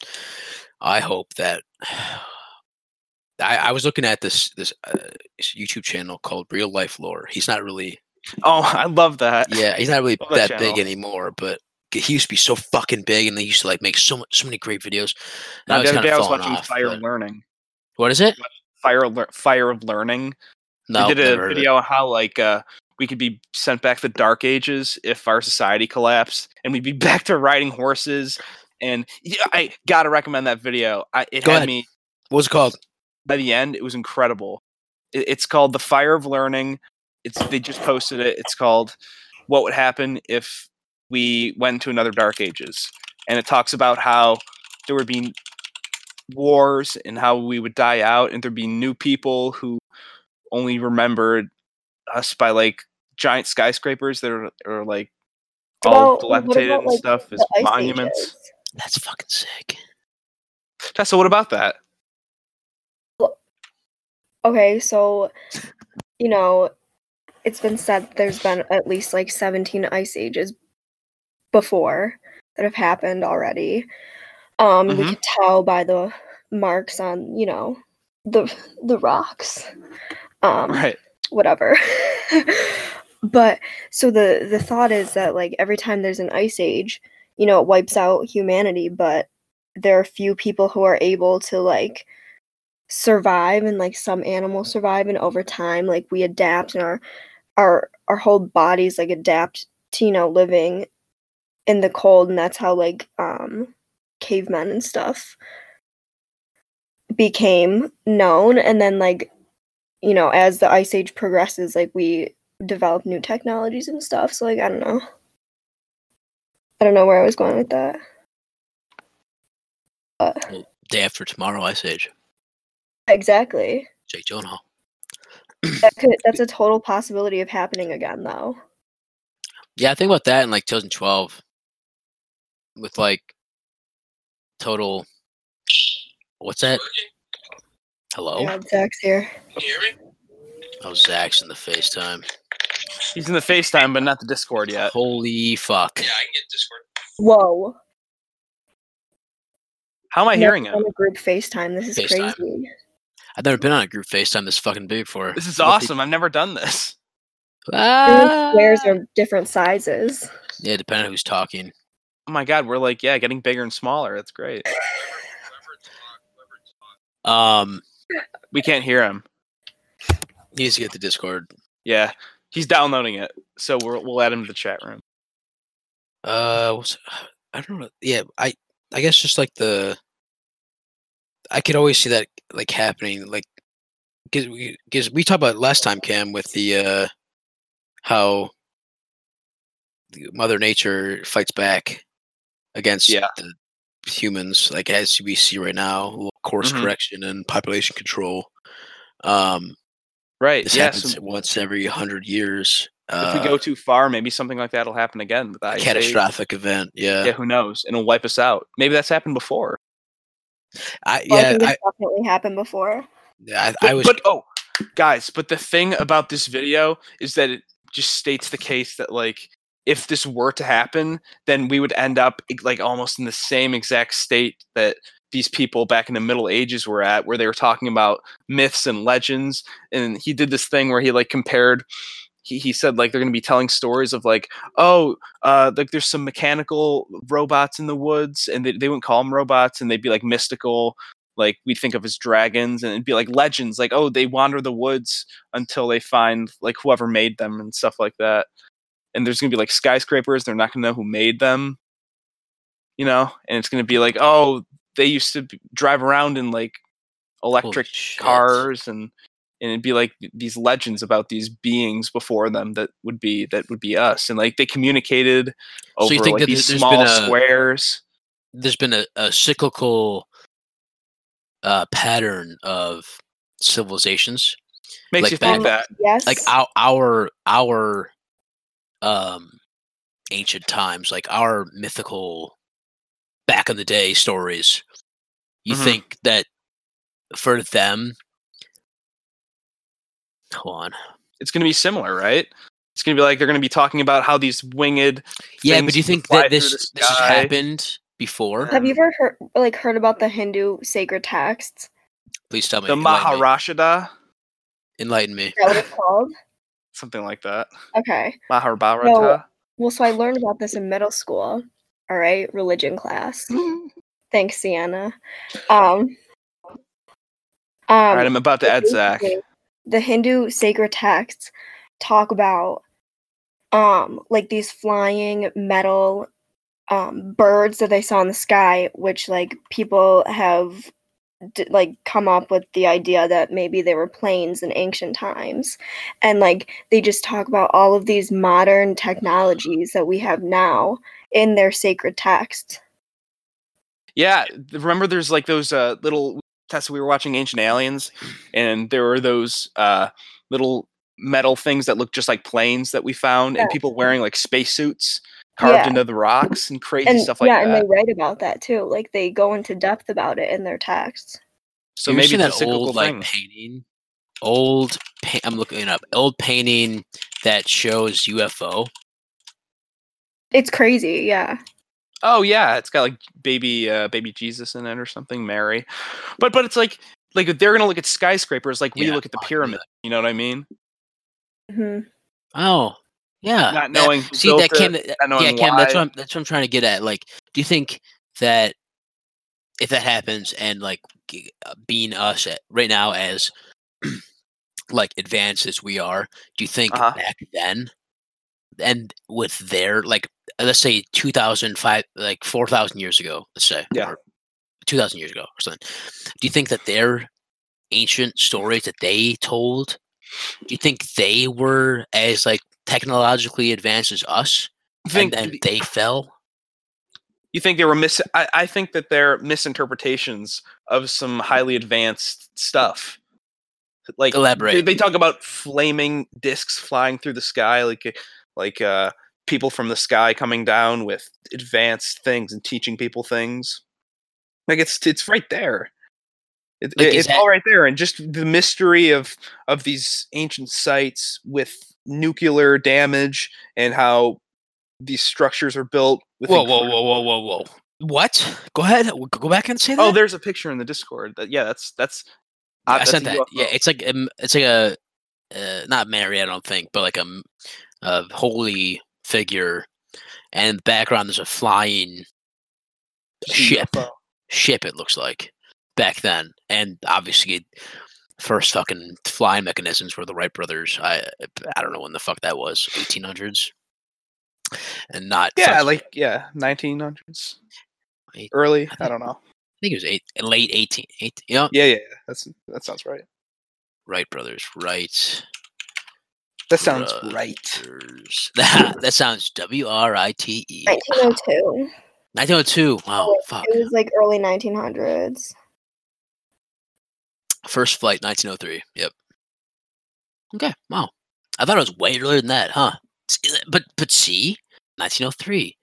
I hope that I, I was looking at this this uh, YouTube channel called Real Life Lore. He's not really oh, I love that. yeah he's not really Love that that big anymore, but he used to be so fucking big and they used to like make so much so many great videos. Now, the other day I was watching off. Fire but- Learning. What is it? Fire Fire of Learning. No, we did a heard of it. video on how like uh we could be sent back to the dark ages if our society collapsed and we'd be back to riding horses and yeah, i gotta recommend that video I, it Go had ahead. me What's it called? By the end it was incredible. It, it's called the fire of learning. It's they just posted it. It's called what would happen if we went to another dark ages. And it talks about how there would be wars and how we would die out and there'd be new people who only remembered us by like giant skyscrapers that are, are like all About- dilapidated about, and like, stuff as monuments. Ages. That's fucking sick. tessa what about that Okay, so you know, it's been said there's been at least like 17 ice ages before that have happened already. Um, we Mhm. can tell by the marks on, you know, the the rocks. Um, right whatever. but so the the thought is that like every time there's an ice age, you know, it wipes out humanity, but there are few people who are able to like survive and like some animals survive and over time like we adapt and our our our whole bodies like adapt to you know living in the cold and that's how like um cavemen and stuff became known. And then like you know as the ice age progresses like we develop new technologies and stuff. So like i don't know. I don't know where i was going with that. But Day after tomorrow, Ice Age. Exactly Jake Gyllenhaal. that could that's a total possibility of happening again though Yeah, I think about that in like 2012 with like total. What's that? Hello? yeah zach's here hear me? Oh, Zach's in the FaceTime. he's in the facetime but not the discord yet Holy fuck. Yeah, I can get Discord. Whoa how am i I'm hearing on him a group facetime this is FaceTime. crazy I've never been on a group FaceTime this fucking big before. this is awesome i've never done this Ah! squares are different sizes Yeah, depending on who's talking. oh my god we're like yeah getting bigger and smaller that's great Um, we can't hear him he needs to get the Discord. yeah he's downloading it so we're, we'll add him to the chat room Uh, what's, I don't know. Yeah, I I guess just like the. I could always see that like happening, like because we, 'cause we talked about last time, Cam, with the uh how Mother Nature fights back against Yeah. the humans, like as we see right now, course Mhm. correction and population control. Um, right this yeah happens so once every hundred years. Uh, if we go too far maybe something like that'll happen again with a Ice Age. catastrophic event, yeah, yeah who knows and it'll wipe us out maybe that's happened before I Well, I yeah, think I, definitely happened before I, But, I was but oh, guys, but the thing about this video is that it, just states the case that like if this were to happen, then we would end up like almost in the same exact state that these people back in the Middle Ages were at, where they were talking about myths and legends. And he did this thing where he like compared. He, he said like they're going to be telling stories of like oh uh like there's some mechanical robots in the woods and they, they wouldn't call them robots and they'd be like mystical like we think of as dragons and it'd be like legends like oh they wander the woods until they find like whoever made them and stuff like that. And there's gonna be like skyscrapers they're not gonna know who made them you know? And it's gonna be like oh they used to b- drive around in like electric cars and and it'd be like these legends about these beings before them that would be that would be us and like they communicated So over you think like that these there's small been a- squares there's been a, a cyclical uh, pattern of civilizations makes like you think that- that Yes. like our our our um ancient times like our mythical back in the day stories you Mhm. think that for them hold on it's going to be similar, right? It's going to be like they're going to be talking about how these winged. yeah but do you think that this this has happened before Have you ever heard like heard about the Hindu sacred texts? please tell me The enlighten me, Maharashada, enlighten me Is that what it's called? something like that. Okay. Mahabharata. Well, so I learned about this in middle school. All right, religion class. Thanks, Sienna. Um. Um, All right, I'm about to add Zach. The Hindu sacred texts talk about um like these flying metal um birds that they saw in the sky, which like people have d- like come up with the idea that maybe they were planes in ancient times. And like they just talk about all of these modern technologies that we have now in their sacred text. Yeah, remember there's like those uh, little tests we were watching Ancient Aliens, and there were those uh, little metal things that look just like planes that we found, and people wearing like spacesuits carved Yeah. into the rocks and crazy and stuff like yeah that. Yeah, and they write about that too like they go into depth about it in their texts so You ever maybe seen it's a that old thing. like painting old pa- i'm looking it up old painting that shows ufo it's crazy yeah Oh yeah, it's got like baby uh, baby Jesus in it or something, Mary. But but it's like like they're gonna look at skyscrapers like we Yeah, look at the I knew pyramid. You know what I mean? hmm oh yeah Not knowing who see that came it, not knowing yeah Cam, that's what I'm, that's what i'm trying to get at like do you think that if that happens and like uh, being us at, right now as like advanced as we are do you think Uh-huh. back then and with their like let's say 2005 like 4000 years ago let's say Yeah. 2000 years ago or something do you think that their ancient stories that they told do you think they were as like technologically advanced as us You think and then they fell you think they were mis? I, I think that they're misinterpretations of some highly advanced stuff. Like they, Elaborate. they talk about flaming discs flying through the sky, like like uh, people from the sky coming down with advanced things and teaching people things. Like it's it's right there. It, Like, it- it's that- all right there, and just the mystery of of these ancient sites with nuclear damage and how these structures are built. Whoa whoa whoa whoa whoa whoa what go ahead go back and say that Oh, there's a picture in the Discord. That, yeah, that's that's. Yeah, uh, I that's sent that. Yeah, it's like um, it's like a uh, not Mary, I don't think, but like a, a holy figure, and in the background there's a flying ship. Ship it looks like back then, and obviously first fucking flying mechanisms were the Wright brothers. I I don't know when the fuck that was, 1800s, and not Yeah, like yeah, 1900s, Eight- early. I I don't know. I think it was eight, late 18, 18 yeah, Yeah, yeah, yeah, that's that sounds right. Wright brothers, right. That sounds Brothers. right. that sounds W R I T E. 1902 1902. Wow, Oh, fuck. it was like early 1900s First flight, 1903. Yep. Okay. Wow. I thought it was way earlier than that, huh? But but see, 1903.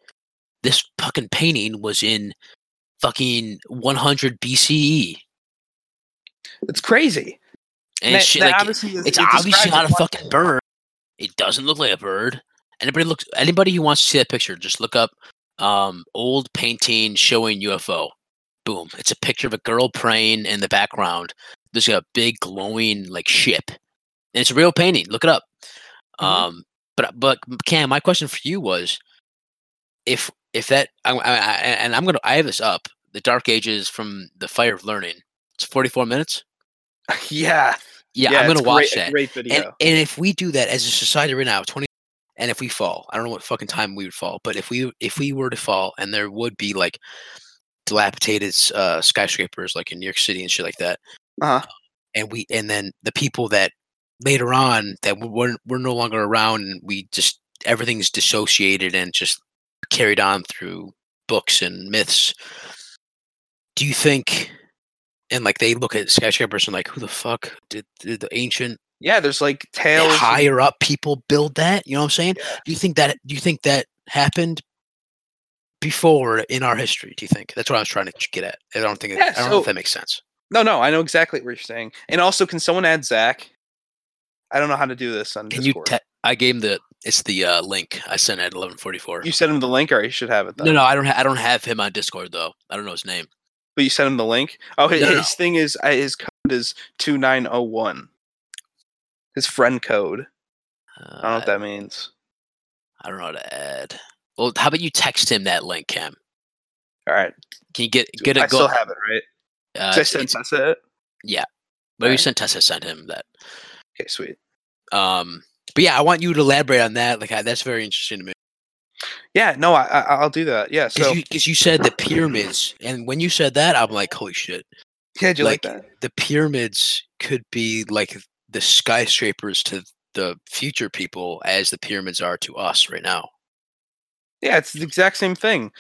This fucking painting was in fucking 100 BCE, It's crazy. and That- shit, that like obviously is- it's it obviously not a fucking bird. It doesn't look like a bird. Anybody looks anybody who wants to see that picture, just look up um, old painting showing UFO. Boom! It's a picture of a girl praying in the background. There's a big glowing like ship, and it's a real painting. Look it up. Mhm. Um, but but Cam, my question for you was, if if that I, I, I, and I'm gonna I have this up the Dark Ages from the Fire of Learning. It's 44 minutes. yeah, Yeah, yeah I'm gonna watch great, that. Great video. And and if we do that as a society right now, 20 and if we fall, I don't know what fucking time we would fall, but if we if we were to fall and there would be like dilapidated uh skyscrapers like in New York City and shit like that. Uh-huh. And we and then the people that later on that we're we're no longer around and we just everything's dissociated and just carried on through books and myths. Do you think and like they look at skyscrapers and like who the fuck did, did the ancient yeah, there's like tales. higher up people build that. You know what I'm saying? Yeah. Do you think that do you think that happened before in our history? Do you think that's what I was trying to get at? I don't think it, Yeah, I don't know if that makes sense. No, no, I know exactly what you're saying. And also, can someone add Zach? I don't know how to do this on Can you? Te- I gave him the it's the uh, link I sent at 11:44. you sent him the link, or you should have it. Then. No, no, I don't. Ha- I don't have him on Discord though. I don't know his name. But you sent him the link. Oh, his, No, no, his thing is uh, his code is two nine zero one. His friend code. Uh, I don't know what that means. I don't know how to add. Well, how about you text him that link, Cam? All right, Can you get get I a go? still have it, right? uh, I sent Tessa it. maybe Alright. sent Tessa sent him that. Okay, sweet. Um, but yeah, I want you to elaborate on that. Like I, that's very interesting to me. Yeah, no, I, I I'll do that. Yeah. Because So you, you said the pyramids, and when you said that, I'm like, holy shit! yeah, like, like, that? The pyramids could be like the skyscrapers to the future people as the pyramids are to us right now. Yeah, it's the exact same thing.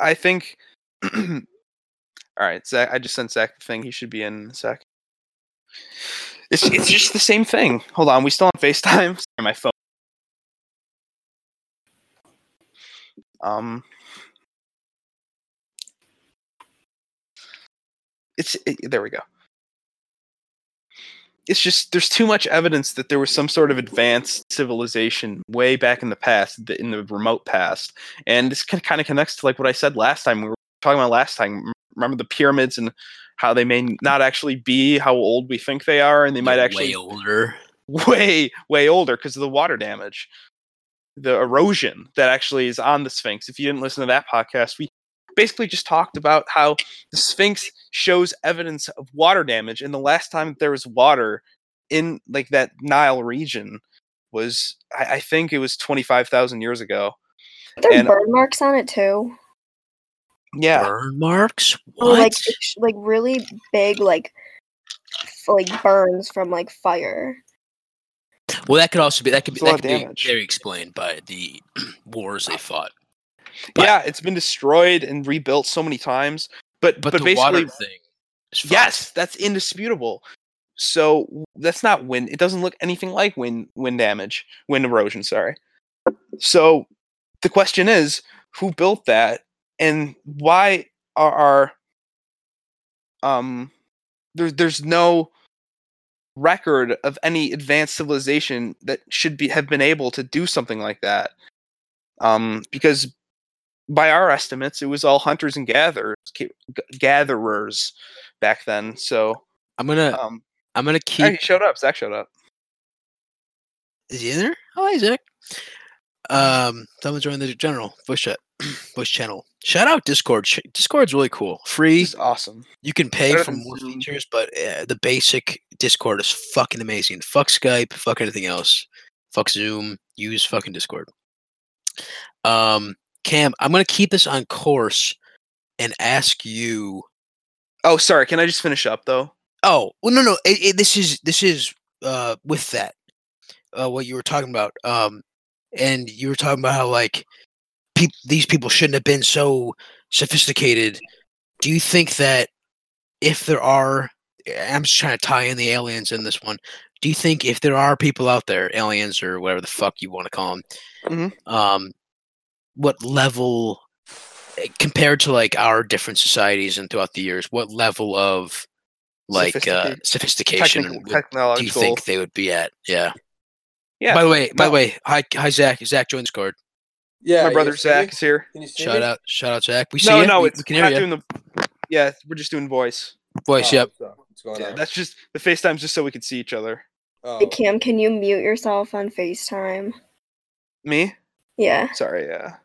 I think. All right, Zach. I just sent Zach the thing. He should be in a sec. It's it's just the same thing. Hold on, we still on Facetime. Sorry, my phone. Um. It's it, there we go. It's just there's too much evidence that there was some sort of advanced civilization way back in the past, in the remote past, and this kind of connects to like what I said last time. We were talking about last time. Remember the pyramids and how they may not actually be how old we think they are, and they might They're actually way older. way way older because of the water damage the erosion that actually is on the sphinx if you didn't listen to that podcast we basically just talked about how the sphinx shows evidence of water damage and the last time that there was water in like that nile region was i, I think it was 25000 years ago There are And- burn marks on it too. yeah Burn marks? Oh, or, What? Like like really big like like burns from like fire. Well, that could also be that could be that could be very explained by the wars they fought. But- yeah it's been destroyed and rebuilt so many times but But, but, the basically water thing. Is fucked. Yes, that's indisputable. So that's not wind. It doesn't look anything like wind wind damage, wind erosion. Sorry. So the question is, who built that, and why are our um there's there's no record of any advanced civilization that should be have been able to do something like that. Um, because by our estimates, it was all hunters and gatherers, g- gatherers back then. So, I'm gonna um, I'm gonna keep. he showed up. Zach showed up. Is he in there? Oh, hi, Zach. Um, someone joined the general voice chat, voice channel. Shout out Discord. Discord's really cool. Free. Awesome. You can pay for more features, but uh, the basic Discord is fucking amazing. Fuck Skype. Fuck anything else. Fuck Zoom. Use fucking Discord. Um, Cam, I'm gonna keep this on course and ask you. Oh, sorry. Can I just finish up though? Oh, well, no, no. It, it, this is this is uh with that. Uh, what you were talking about. Um, and you were talking about how like peop- these people shouldn't have been so sophisticated. Do you think that if there are, I'm just trying to tie in the aliens in this one. Do you think if there are people out there, aliens or whatever the fuck you want to call them, Mhm. um, what level eh, compared to like our different societies and throughout the years, what level of like uh, sophistication Technical, would, do you think they would be at? Yeah. Yeah. By the way, by the way, hi, hi Zach. Zach joined Discord. Yeah, My brother can see me? Zach is here. Can you see Shout me? out, shout out, Zach. We see No, you. no, we, it's we can hear not you. doing the. Yeah, we're just doing voice. Voice. Oh, Yep. What's, up? What's going Yeah, on? that's just the FaceTime's just so we could see each other. Oh, Hey, Cam, can you mute yourself on FaceTime? Me? Yeah. Sorry, yeah.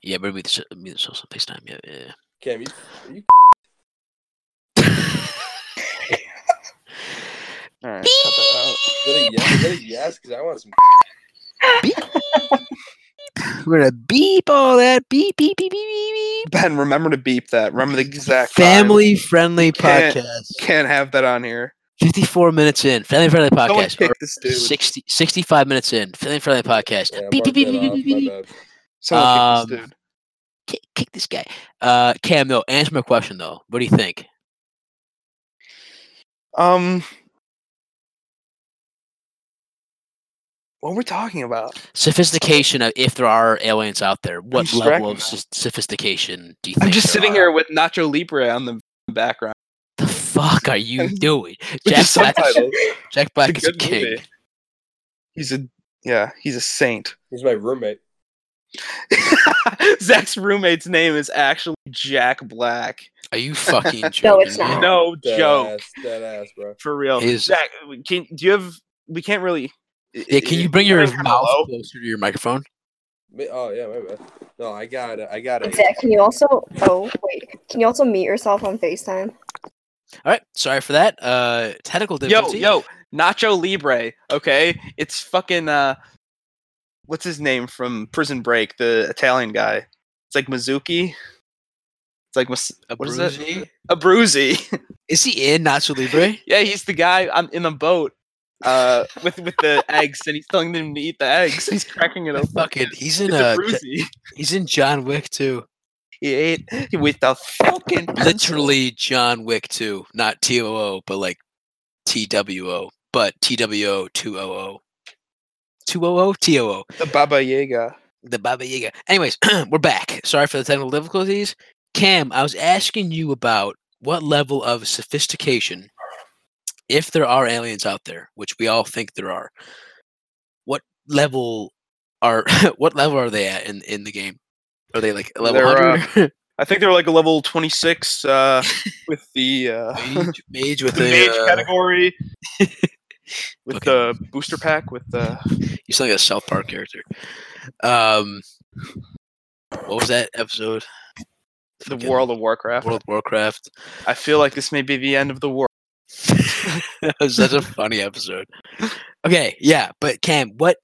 Yeah, but we just we just on FaceTime. Yeah, yeah. Cam, you, are you All right, cut that is that a yes? Is that a yes? Because I want some. We're gonna beep all that. Beep beep beep beep beep. Ben, remember to beep that. Remember the exact time. Family friendly Can't- podcast. Can't have that on here. 54 minutes in. Family friendly podcast. kick Or this dude. 60, 65 minutes in. Family friendly podcast. Yeah, beep, beep, beep, beep, beep, beep, my beep. Someone Um, kick this dude. Kick, kick this guy. Uh, Cam, no, answer my question though. What do you think? Um, what we're talking about? Sophistication of if there are aliens out there, what level of s- sophistication do you think? I'm just there sitting are? here with Nacho Libre on the background. What the fuck are you doing? Jack Black. Jack Black is a king. movie. He's a yeah, he's a saint. He's my roommate. Zach's roommate's name is actually Jack Black. Are you fucking joking? No, it's not. No Dead joke, ass, dead ass, bro. for real. Is- Zach, can do you have? We can't really. Yeah, can you bring your Kinda mouth low. closer to your microphone? Oh yeah, my bad. No, I got it. I got it. Zach, can you also? Oh wait, can you also mute yourself on FaceTime? All right, sorry for that. Uh, technical Yo, difficulty. yo, yo, Nacho Libre. Okay, it's fucking. Uh, what's his name from Prison Break? The Italian guy. It's like Mizuki. It's like Mas- what is it? Abruzzi. Is he in Nacho Libre? yeah, he's the guy I'm in the boat. Uh, with with the eggs, and he's telling them to eat the eggs. He's cracking it open. Fucking, he's in a uh, he's in John Wick too. He ate with the fucking. Literally John Wick too, not T O O, but like T W O, but T W O two O O. Two O O T O O. the Baba Yaga. The Baba Yaga. Anyways, we're back. Sorry for the technical difficulties. Cam, I was asking you about what level of sophistication, if there are aliens out there, which we all think there are, what level are what level are they at in, in the game? Are they like level uh, hundred? I think they're like a level twenty six uh, with the uh, mage, mage with the the mage uh, category. with Okay. the booster pack with the You sound like a South Park character. Um, what was that episode? the World of Warcraft. World of Warcraft. I feel like this may be the end of the world. That was such a funny episode. Okay, yeah, but Cam, what?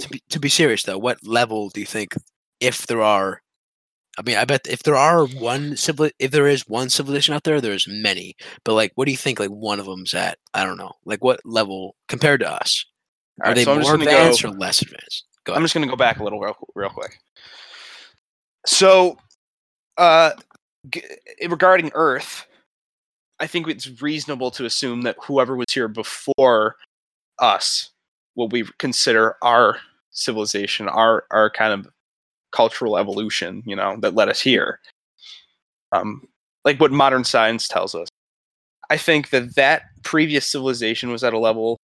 To be to be serious though, what level do you think, if there are? I mean, I bet if there are one civil, if there is one civilization out there, there's many. But like, what do you think? Like one of them's at? I don't know. Like what level compared to us? Are Alright, they so more advanced go- or less advanced? Go I'm just gonna go back a little real, real quick. So, uh, g- regarding Earth, I think it's reasonable to assume that whoever was here before us, what we consider our civilization, our our kind of cultural evolution, you know, that led us here, um, like what modern science tells us. I think that that previous civilization was at a level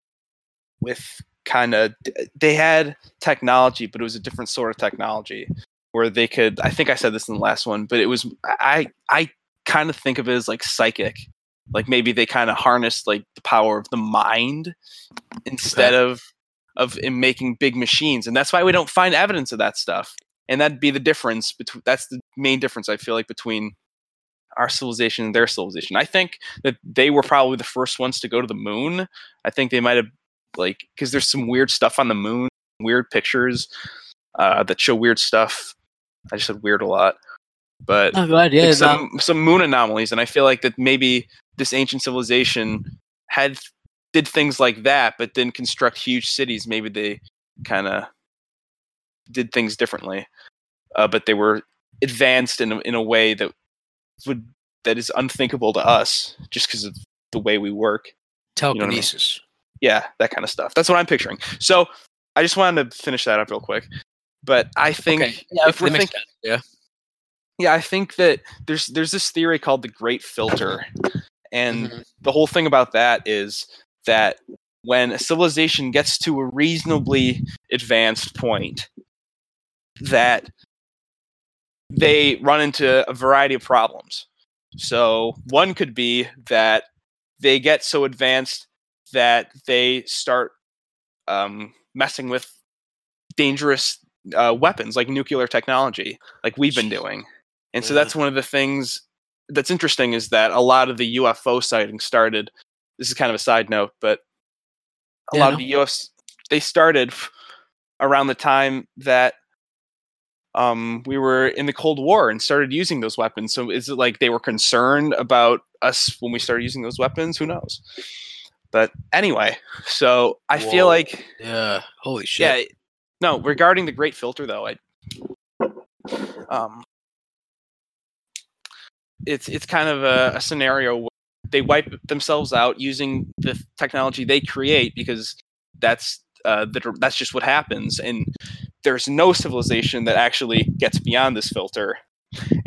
with kind of they had technology, but it was a different sort of technology where they could. I think I said this in the last one, but it was I I kind of think of it as like psychic, like maybe they kind of harnessed like the power of the mind instead of of in making big machines, and that's why we don't find evidence of that stuff. And that'd be the difference between. That's the main difference I feel like between our civilization and their civilization. I think that they were probably the first ones to go to the moon. I think they might have like because there's some weird stuff on the moon, weird pictures uh, that show weird stuff. I just said weird a lot, but Oh, glad, yeah. like no, some some moon anomalies, and I feel like that maybe this ancient civilization had did things like that, but didn't construct huge cities. Maybe they kind of did things differently, uh, but they were advanced in a, in a way that would that is unthinkable to us just because of the way we work know what I mean? telekinesis. yeah, that kind of stuff. That's what I'm picturing. So I just wanted to finish that up real quick. But I think Okay, yeah, if we're thinking. Yeah. Yeah, I think that there's there's this theory called the Great Filter, and Mhm. the whole thing about that is that when a civilization gets to a reasonably advanced point that they run into a variety of problems. So one could be that they get so advanced that they start um, messing with dangerous uh, weapons like nuclear technology, like we've been doing. And so Yeah. that's one of the things that's interesting is that a lot of the UFO sightings started. This is kind of a side note, but a Yeah, lot of the UFs they started around the time that um, we were in the Cold War and started using those weapons. So is it like they were concerned about us when we started using those weapons? Who knows? But anyway, so I feel like Yeah. Holy shit. yeah. No, regarding the Great Filter, though, I um, it's it's kind of a, a scenario where they wipe themselves out using the technology they create because that's uh, the, that's just what happens, and there's no civilization that actually gets beyond this filter,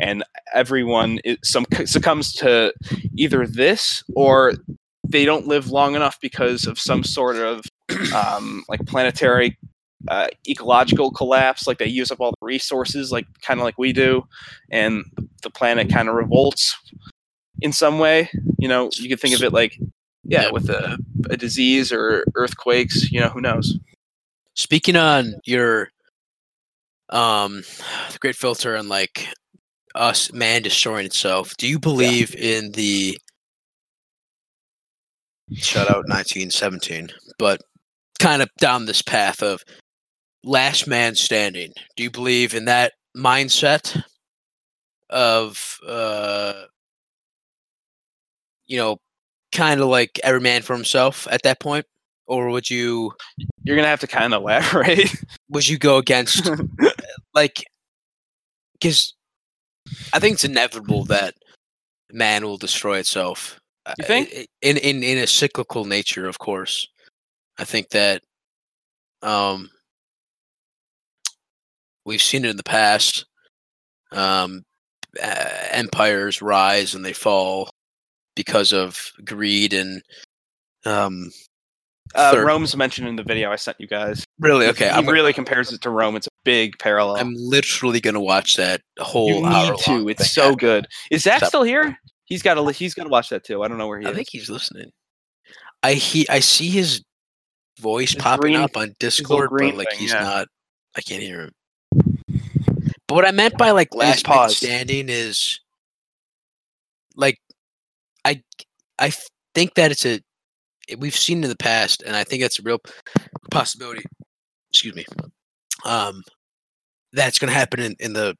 and everyone is, some succumbs to either this or they don't live long enough because of some sort of um, like planetary uh, ecological collapse like they use up all the resources like kind of like we do and the planet kind of revolts in some way you know you could think of it like yeah Yeah. with a, a disease or earthquakes you know who knows Speaking on your um the great filter and like us man destroying itself, do you believe in the shout out 1917, but kind of down this path of last man standing? Do you believe in that mindset of uh you know kind of like every man for himself at that point or would you you're gonna have to kind of elaborate would you go against like because i think it's inevitable that man will destroy itself Uh, You think? in in in a cyclical nature of course i think that um we've seen it in the past um uh, empires rise and they fall because of greed and um uh, rome's mentioned in the video i sent you guys really okay he i'm really compares it to rome it's a big parallel i'm literally gonna watch that whole you hour need to it's so after. good is zach Stop. still here he's got to he's to watch that too i don't know where he I is I think he's listening. I he I see his voice His popping green- up on Discord, but like thing, he's yeah. not. I can't hear him. But what I meant by like last man paused. standing is like I I think that it's a we've seen in the past, and I think that's a real possibility. Excuse me. Um, that's gonna happen in in the.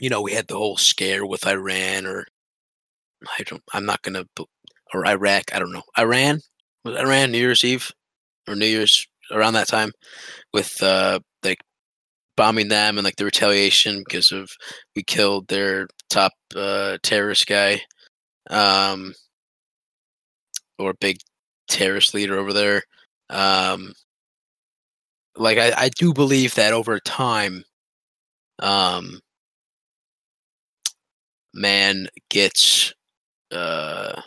You know, we had the whole scare with Iran, or I don't. I'm not gonna. b- Or Iraq. I don't know. Iran was Iran New Year's Eve or New Year's around that time with uh bombing them and like the retaliation because of we killed their top uh terrorist guy um or big terrorist leader over there. Um like I, I do believe that over time um man gets uh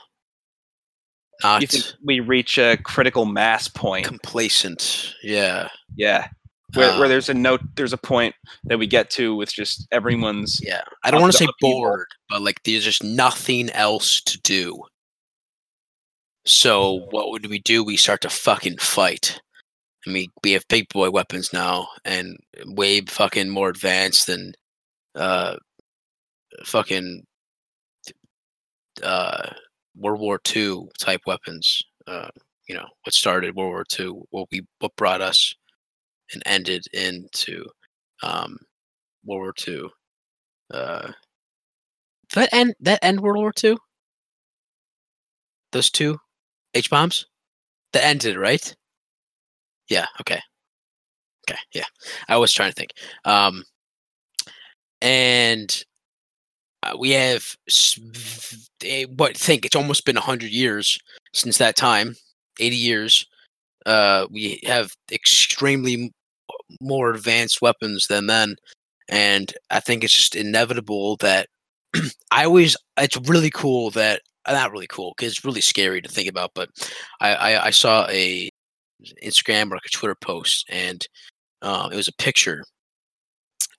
not you think we reach a critical mass point? complacent. Yeah. Yeah where, where Um, there's a note there's a point that we get to with just everyone's Yeah, I don't want to say bored, but like there's just nothing else to do. So what would we do? We start to fucking fight. I mean, we have big boy weapons now, and way fucking more advanced than uh, fucking uh, World War II type weapons. Uh, you know, what started World War II, what we what brought us and ended into um, World War II. Uh, that end that end World War Two. Those two H bombs that ended right. Yeah. Okay. Okay. Yeah. I was trying to think. Um, and uh, we have eh, what think it's almost been hundred years since that time. Eighty years. Uh, we have extremely more advanced weapons than then and I think it's just inevitable that I always it's really cool that uh, not really cool because it's really scary to think about. But I, I, I saw a Instagram or like a Twitter post, and um, it was a picture,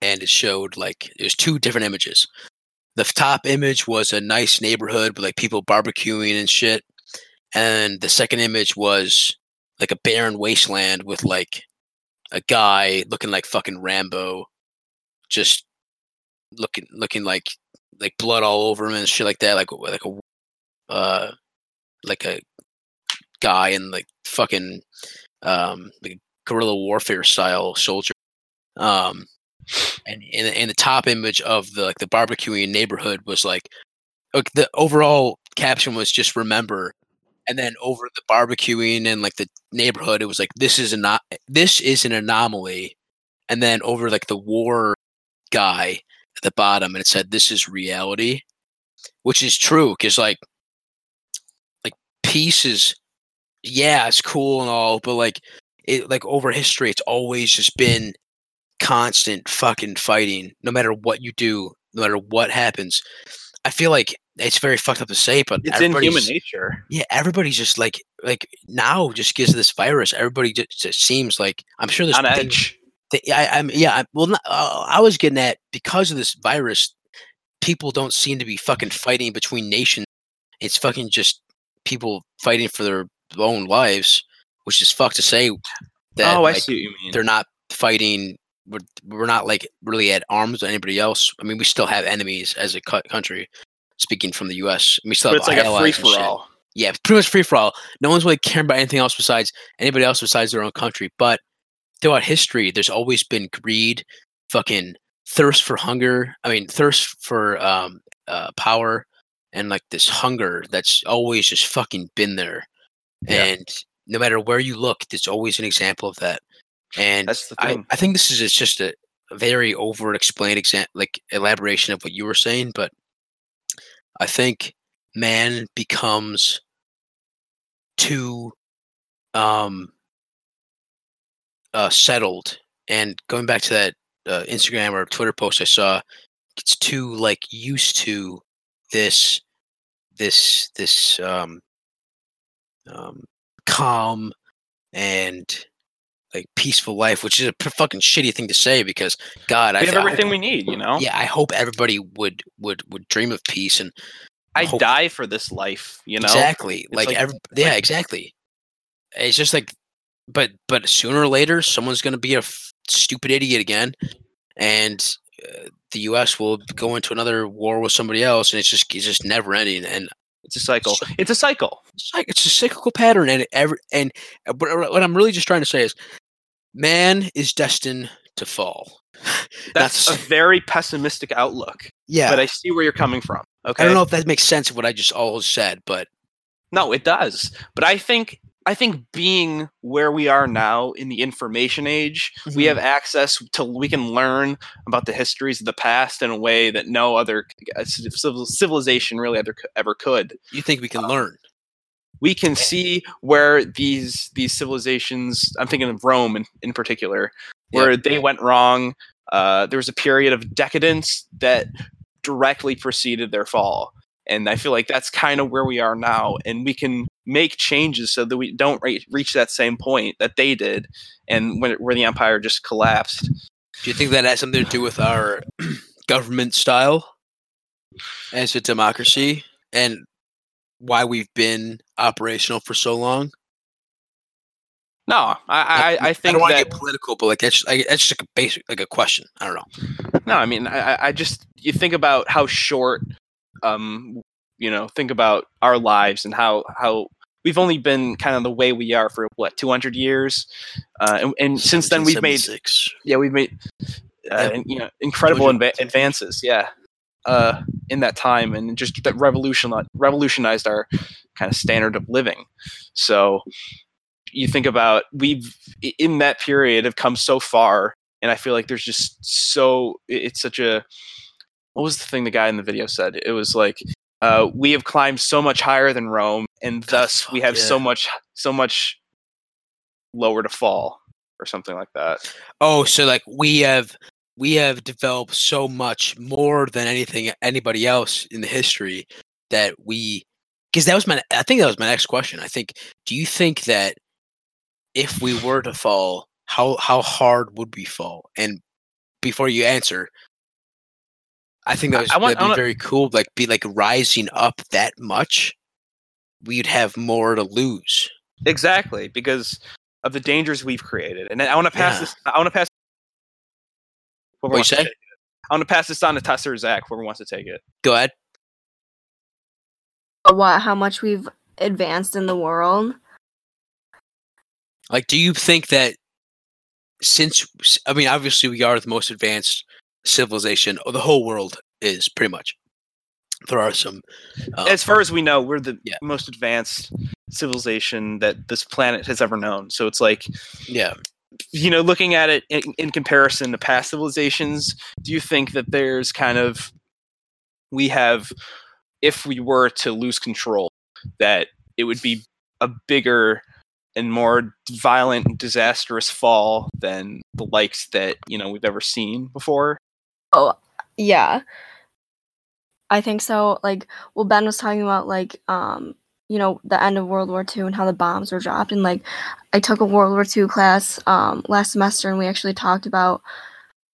and it showed like was two different images. The top image was a nice neighborhood with like people barbecuing and shit, and the second image was like a barren wasteland with like a guy looking like fucking Rambo, just looking looking like like blood all over him and shit like that, like like a uh like a guy in like fucking um like guerrilla warfare style soldier. Um and in in the top image of the like the barbecuing neighborhood was like like the overall caption was just remember and then over the barbecuing and like the neighborhood it was like this is not this is an anomaly. And then over like the war guy at the bottom and it said this is reality which is true because like like peace is yeah it's cool and all but like it like over history it's always just been constant fucking fighting no matter what you do no matter what happens i feel like it's very fucked up to say but It's in human nature. yeah everybody's just like like now just gives this virus everybody just, just seems like i'm sure there's On edge. th- I, I'm yeah. I, well, not, uh, I was getting at because of this virus, people don't seem to be fucking fighting between nations. It's fucking just people fighting for their own lives, which is fucked to say. That oh, I like, see what you mean. they're not fighting. We're, we're not like really at arms with anybody else. I mean, we still have enemies as a country. Speaking from the U.S., we still But have it's like a free for all. yeah, pretty much free for all. No one's really caring about anything else besides anybody else besides their own country. But throughout history, there's always been greed, fucking thirst for hunger. I mean, thirst for um, uh, power, and like this hunger that's always just fucking been there. Yeah. And no matter where you look, there's always an example of that. And That's the I, thing. I think this is it's just a, a very over explained exam like elaboration of what you were saying, but I think man becomes too um uh settled and going back to that uh, Instagram or Twitter post I saw it's too like used to this this this um um calm and like peaceful life which is a fucking shitty thing to say because god I we have I hope- everything we need, you know. yeah, I hope everybody would would would dream of peace and I hope- die for this life, you know. exactly like, like- every, it's yeah, like- exactly. It's just like, but but sooner or later, someone's gonna be a f- stupid idiot again, and uh, the U.S. will go into another war with somebody else, and it's just it's just never ending. And It's a cycle. It's a cycle. it's like it's a cyclical pattern, and every and uh, but what I'm really just trying to say is, man is destined to fall. That's a very pessimistic outlook, yeah. but I see where you're coming from. Okay. I don't know if that makes sense of what I just all said, but No, it does. But I think I think being where we are now in the information age, we have access to we can learn about the histories of the past in a way that no other uh, civilization really ever ever could. you think we can learn. We can see where these these civilizations. I'm thinking of Rome in, in particular, where they went wrong. Uh, there was a period of decadence that directly preceded their fall and i feel like that's kind of where we are now and we can make changes so that we don't re- reach that same point that they did and when, where the empire just collapsed Do you think that has something to do with our government style as a democracy and why we've been operational for so long? no i i, I think I don't want to get political, but like that's like, that's just like a basic like a question. I don't know. no i mean I, I- I just you think about how short um you know think about our lives and how how we've only been kind of the way we are for what 200 years uh, and, and since then we've made yeah we've made uh, Yeah. you know incredible 200 adva- advances yeah uh in that time and just that revolution revolutionized our kind of standard of living. So you think about we've in that period have come so far and i feel like there's just so it's such a what was the thing the guy in the video said? It was like uh, we have climbed so much higher than rome and thus we have so much so much lower to fall or something like that. Oh, so like we have we have developed so much more than anything anybody else in the history that we because that was my I think that was my next question. I think do you think that if we were to fall, how how hard would we fall? And before you answer, I think that was I want- that'd be very cool. Like be like rising up that much, we'd have more to lose. Exactly, because of the dangers we've created. And I want to pass Yeah. this. I want to pass. Whoever What'd you wants to say? take it. I want to pass this on to Tessa or Zach. Whoever wants to take it. Go ahead. what how much we've advanced in the world. Like, do you think that since I mean, obviously we are the most advanced civilization, or the whole world is pretty much. There are some. um, as far as we know, we're the yeah. most advanced civilization that this planet has ever known. So it's like, yeah, you know, looking at it in, in comparison to past civilizations, do you think that there's kind of we have, if we were to lose control, that it would be a bigger and more violent, disastrous fall than the likes that you know we've ever seen before? Oh, yeah. I think so. Like, well, Ben was talking about like, um, you know, the end of World War II and how the bombs were dropped, and like, I took a World War II class um last semester, and we actually talked about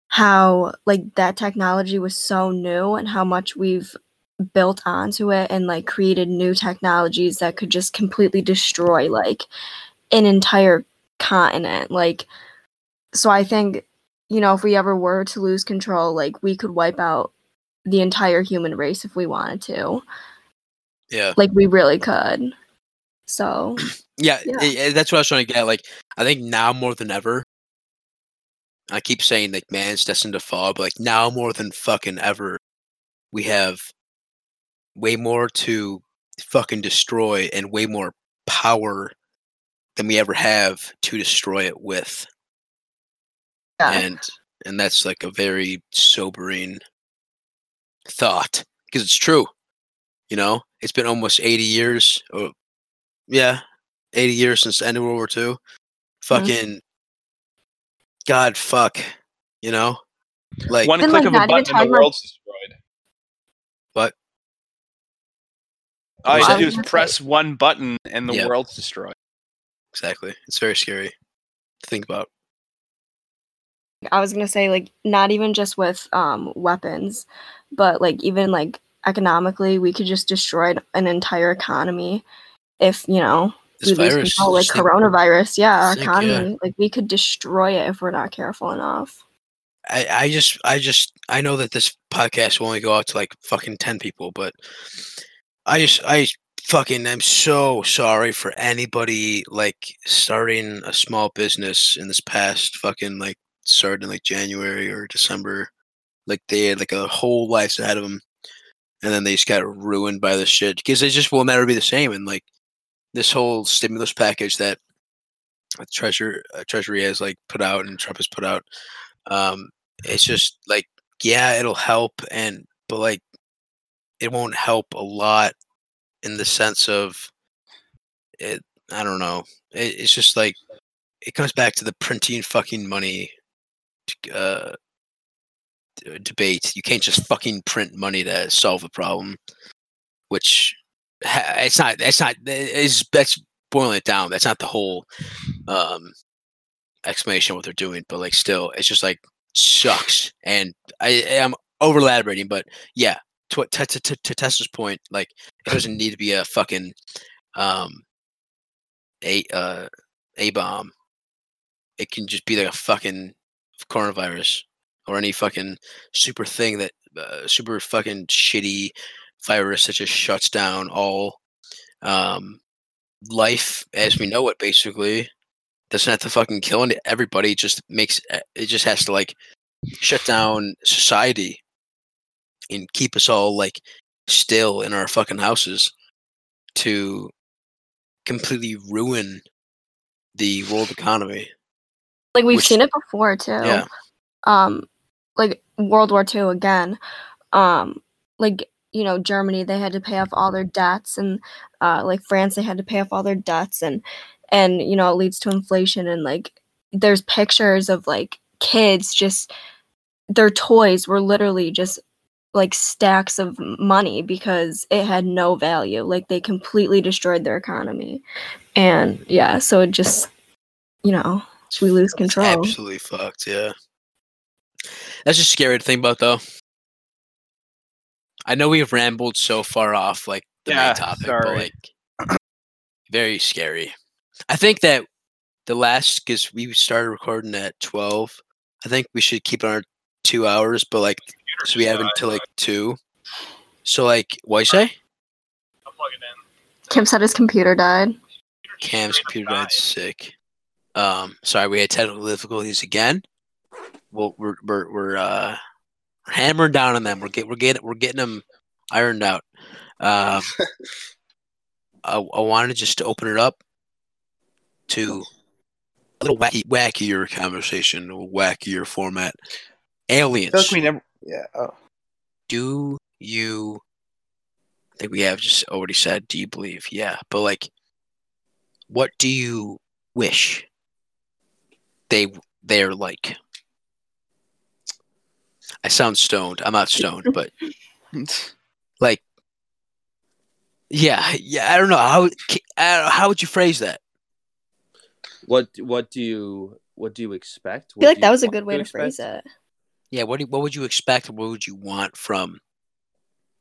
how like that technology was so new and how much we've built onto it and like created new technologies that could just completely destroy like an entire continent like so i think you know if we ever were to lose control like we could wipe out the entire human race if we wanted to. Yeah, like we really could. So yeah. Yeah. i- i- that's what I was trying to get. Like, I think now more than ever. I keep saying like man's destined to fall, but like now more than fucking ever, we have way more to fucking destroy and way more power than we ever have to destroy it with. yeah and and that's like a very sobering thought because it's true you know it's been almost 80 years or yeah 80 years since the end of world war ii fucking god fuck you know like One click like, of a button and the about- world's destroyed. What? All you have I to do is gonna press one button and the Yeah. world's destroyed. exactly it's very scary to think about I was gonna say like not even just with um weapons, but like even like economically, we could just destroy an entire economy if you know this we lose virus control, like coronavirus. Yeah, our yeah. economy, like we could destroy it if we're not careful enough. I, I just I just I know that this podcast will only go out to like fucking ten people, but I just I fucking I'm so sorry for anybody like starting a small business in this past fucking like started in like January or December. Like they had like a whole life ahead of them, and then they just got ruined by this shit because it just will never be the same. And like this whole stimulus package that Treasure uh, Treasury has like put out and Trump has put out, um, it's just like yeah, it'll help, and but like it won't help a lot in the sense of it. I don't know. It, it's just like it comes back to the printing fucking money uh, debate. You can't just fucking print money to solve a problem, which it's not. That's not. Is that's boiling it down. That's not the whole um, explanation of what they're doing. But like, still, it's just like sucks. And I am over elaborating, but yeah. To, to, to, to Tessa's point, like it doesn't need to be a fucking um a uh a bomb. It can just be like a fucking coronavirus or any fucking super thing that uh, super fucking shitty virus that just shuts down all um life as we know it basically doesn't have to fucking kill everybody it just makes uh, it just has to like shut down society and keep us all like still in our fucking houses to completely ruin the world economy Like we've Which- seen it before too. yeah Um, like World War II again. Um, like you know Germany, they had to pay off all their debts, and uh, like France, they had to pay off all their debts, and and you know it leads to inflation, and like there's pictures of like kids just their toys were literally just like stacks of money because it had no value. Like they completely destroyed their economy. And yeah, so it just you know, we lose It's control. absolutely fucked. Yeah, that's just scary to think about, though. I know we've rambled so far off like the Yeah, main topic, but like very scary. I think that the last because we started recording at twelve. I think we should keep it on our two hours, but like so we have until like two. So like, what you say? Kim said his computer died. Cam's computer died sick. Um, sorry, we had technical difficulties again. Well, we're we're we're uh hammering down on them. We're get we're getting we're getting them ironed out. Um, I, I wanted just to open it up to a little wacky wackier conversation, a wackier format. I Aliens. like we never. Yeah. Oh. do you I think we have just already said do you believe yeah but like what do you wish they they're like I sound stoned I'm not stoned but like yeah yeah I don't know how I don't know, how would you phrase that What what do you what do you expect? I feel like that was a good way to phrase it. yeah what do, what would you expect what would you want from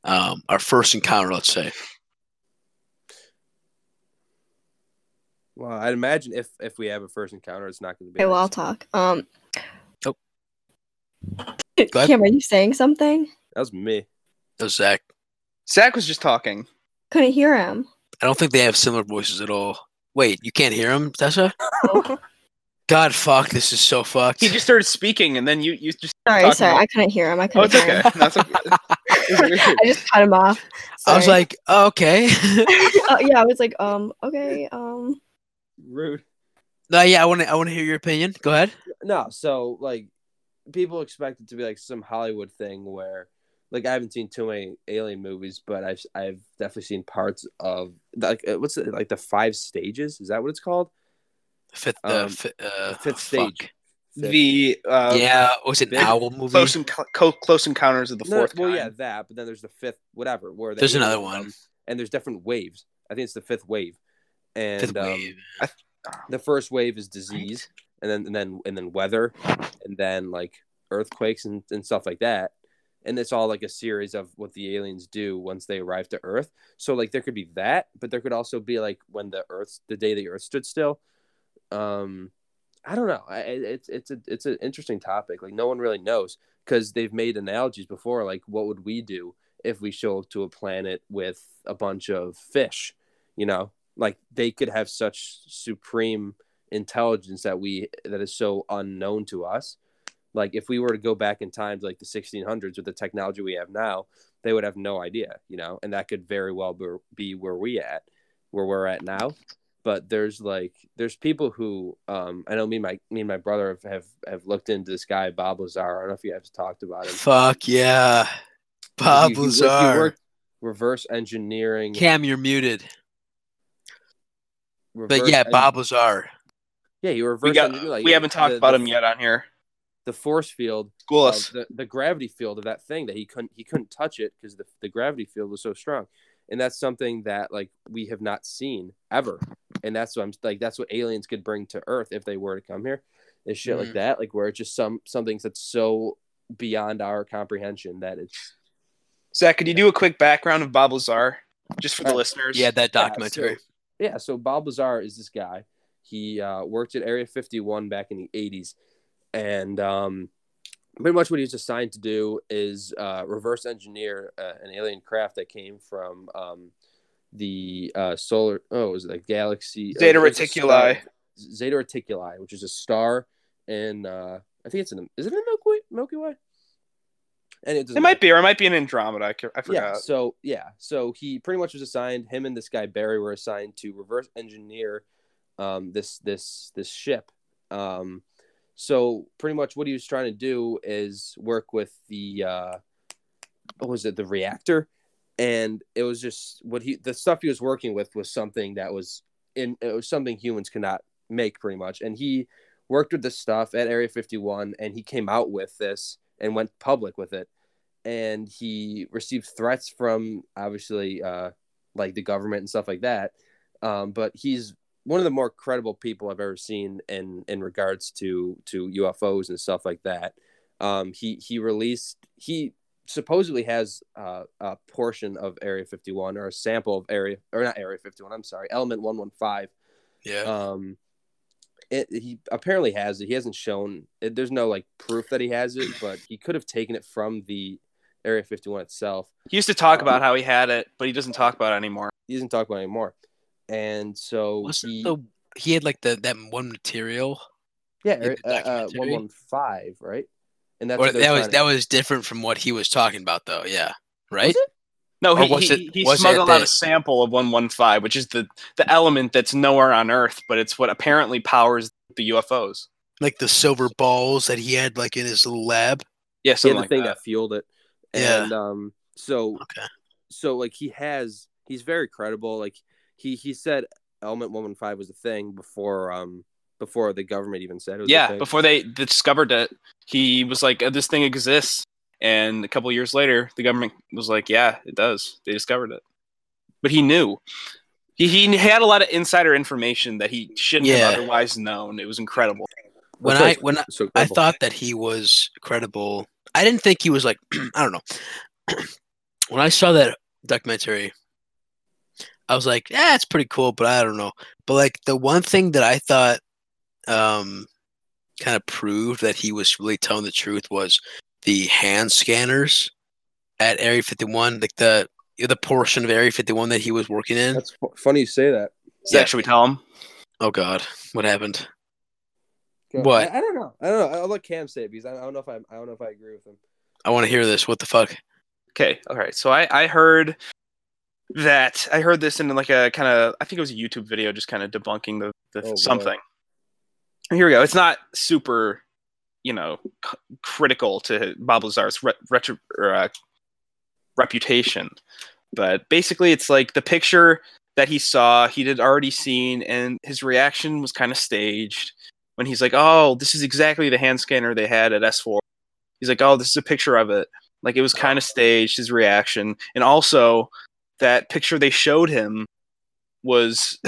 um our first encounter let's say Well, I'd imagine if if we have a first encounter, it's not going to be. Okay, well I'll talk. Um Oh. Go ahead. Kim, are you saying something? That was me. no Zach Zach was just talking. Couldn't hear him. I don't think they have similar voices at all. Wait, you can't hear him, Tessa? God, fuck, this is so fucked. He just started speaking, and then you you just. Sorry, sorry, about- I couldn't hear him. I Oh, couldn't it's hear okay. him. That's okay. I just cut him off. I was like, oh, okay. oh, yeah, I was like, um, okay, um, Rude. no, yeah, I want to. I want to hear your opinion. Go ahead. No, so like people expect it to be like some Hollywood thing where like I haven't seen too many alien movies, but I've I've definitely seen parts of like uh, what's it like the five stages? Is that what it's called? Fifth, uh, Um, fi- uh, fifth fuck. stage. Fifth- the uh, yeah, was it an Fifth- owl movie? close and close encounters of the No, fourth well, kind. yeah, that. But then there's the fifth, whatever. Where There's another come, one. and there's different waves. I think it's the fifth wave, and Fifth um, wave. the first wave is disease, and then and then and then weather, and then like earthquakes and, and stuff like that. And it's all like a series of what the aliens do once they arrive to Earth. So like there could be that, but there could also be like when the Earth, the day the Earth stood still. Um, I don't know. I, it's it's a it's an interesting topic. Like no one really knows because they've made analogies before. Like what would we do if we show up to a planet with a bunch of fish? You know, like they could have such supreme intelligence that we that is so unknown to us like if we were to go back in time to like the 1600s with the technology we have now they would have no idea you know and that could very well be, be where we at where we're at now but there's like there's people who um i know me and my me and my brother have have, have looked into this guy bob lazar i don't know if you guys talked about him Fuck yeah, Bob He- he he Lazar. worked reverse engineering Cam, you're muted. But yeah, Bob Lazar. Yeah you reverse We got. engineer, like, we haven't talked the- about the- him yet on here. the force field School uh, the, the gravity field of that thing that he couldn't he couldn't touch it because the, the gravity field was so strong and that's something that like we have not seen ever and that's what i'm like that's what aliens could bring to earth if they were to come here, and shit like Mhm. that like where it's just some some things that's so beyond our comprehension that it's Zach, could you do a quick background of Bob Lazar, just for the Uh, listeners? Yeah, that Yeah, documentary. so- Yeah, so Bob Lazar is this guy. He uh, worked at Area 51 back in the 80s. And um, pretty much what he was assigned to do is uh, reverse engineer uh, an alien craft that came from um, the uh, solar, oh, was it the galaxy? uh, Zeta star- Reticuli. Zeta Reticuli, which is a star in, uh, I think it's in, is it in the Milky Way? Milky Way? And it, It might be, or it might be an Andromeda. I, I yeah forgot. so yeah so he pretty much was assigned him and this guy barry were assigned to reverse engineer um, this this this ship. Um, so pretty much what he was trying to do is work with the uh, what was it? The reactor. And it was just what he the stuff he was working with was something that was in it was something humans cannot make pretty much. And he worked with this stuff at area 51 and he came out with this and went public with it. And he received threats from obviously uh, like the government and stuff like that. Um, but he's one of the more credible people I've ever seen in in regards to to UFOs and stuff like that. Um, he he released he supposedly has uh, a portion of Area 51 or a sample of Area or not Area 51. I'm sorry, Element 115. Yeah. Um, it, he apparently has it. He hasn't shown. It, there's no like proof that he has it, but he could have taken it from the Area 51 itself. He used to talk Um, about how he had it, but he doesn't talk about it anymore. He doesn't talk about it anymore. And so Wasn't he, the he had like the that one material? yeah, uh, uh, 115, right? And that's Or what that was trying that was different from what he was talking about, though. Yeah. Right. No, he, was he, it- he was it smuggled out a sample of 115, which is the, the element that's nowhere on Earth, but it's what apparently powers the UFOs. Like the silver balls that he had like in his little lab. Yeah, He had something the like thing that. that fueled it. Yeah. And um, so Okay. so like he has he's very credible. Like he he said Element 115 was a thing before um before the government even said it was a Yeah, thing. before they discovered it, he was like, "Uh, "This thing exists," and a couple years later, the government was like, "Yeah, it does. They discovered it." But he knew. He, he had a lot of insider information that he shouldn't Yeah. have otherwise known. It was incredible. When That's I when I, so I credible. thought that he was credible. I didn't think he was like I don't know. when I saw that documentary, I was like, "Yeah, it's pretty cool," but I don't know. But like the one thing that I thought um kind of proved that he was really telling the truth was the hand scanners at Area 51, like the the portion of Area 51 that he was working in. That's fu- funny you say that. Zach, should we tell him? Oh God, what happened? Go- What? I, I don't know. I don't know. I'll let Cam say it because I, I don't know if I I don't know if I agree with him. I want to hear this. What the fuck? Okay, all right. So I I heard that I heard this in like a kind of I think it was a YouTube video just kind of debunking the, the Oh, boy. something. Here we go. It's not super, you know, c- critical to Bob Lazar's re- retro, or, uh, reputation, but basically it's like the picture that he saw he had already seen, and his reaction was kind of staged when he's like, "Oh, this is exactly the hand scanner they had at S4." He's like, "Oh, this is a picture of it." Like it was kind of staged his reaction, and also that picture they showed him was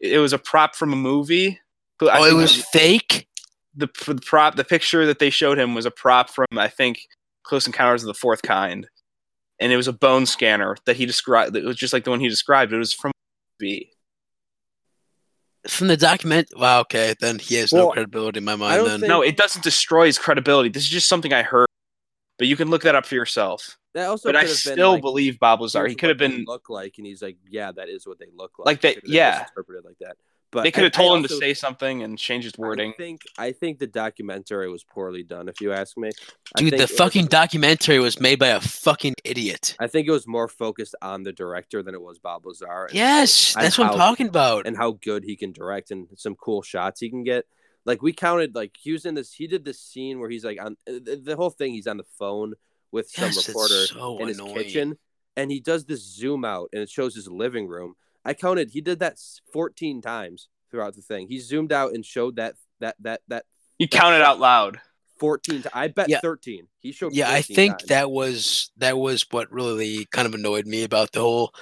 it was a prop from a movie. Oh, it think was fake. the, the prop. The picture that they showed him was a prop from I think Close Encounters of the Fourth Kind, and it was a bone scanner that he described. It was just like the one he described. It was from a movie. From the document, wow. Okay, then he has no credibility in my mind. Then think- No, it doesn't destroy his credibility. This is just something I heard, but you can look that up for yourself. That also But I could have been, still like, believe Bob Lazar. He could have been. look like, and he's like, yeah, that is what they look like. Like they- Could have yeah. interpreted like that. But They could have I- I told him to say something and change his wording. I think I think the documentary was poorly done. If you ask me, I dude, the it was- fucking documentary was made by a fucking idiot. I think it was more focused on the director than it was Bob Lazar. Yes, and that's what I'm talking about. and how good he can direct and some cool shots he can get. Like we counted, like he was in this. He did this scene where he's like on uh, the, the whole thing. He's on the phone with some Yes, it's reporter so in his kitchen, and he does this zoom out, and it shows his living room. I counted. He did that 14 times throughout the thing. He zoomed out and showed that that that that You count it out loud. 14. I bet Yeah. 13. He showed. Yeah, I think times. that was that was what really kind of annoyed me about the whole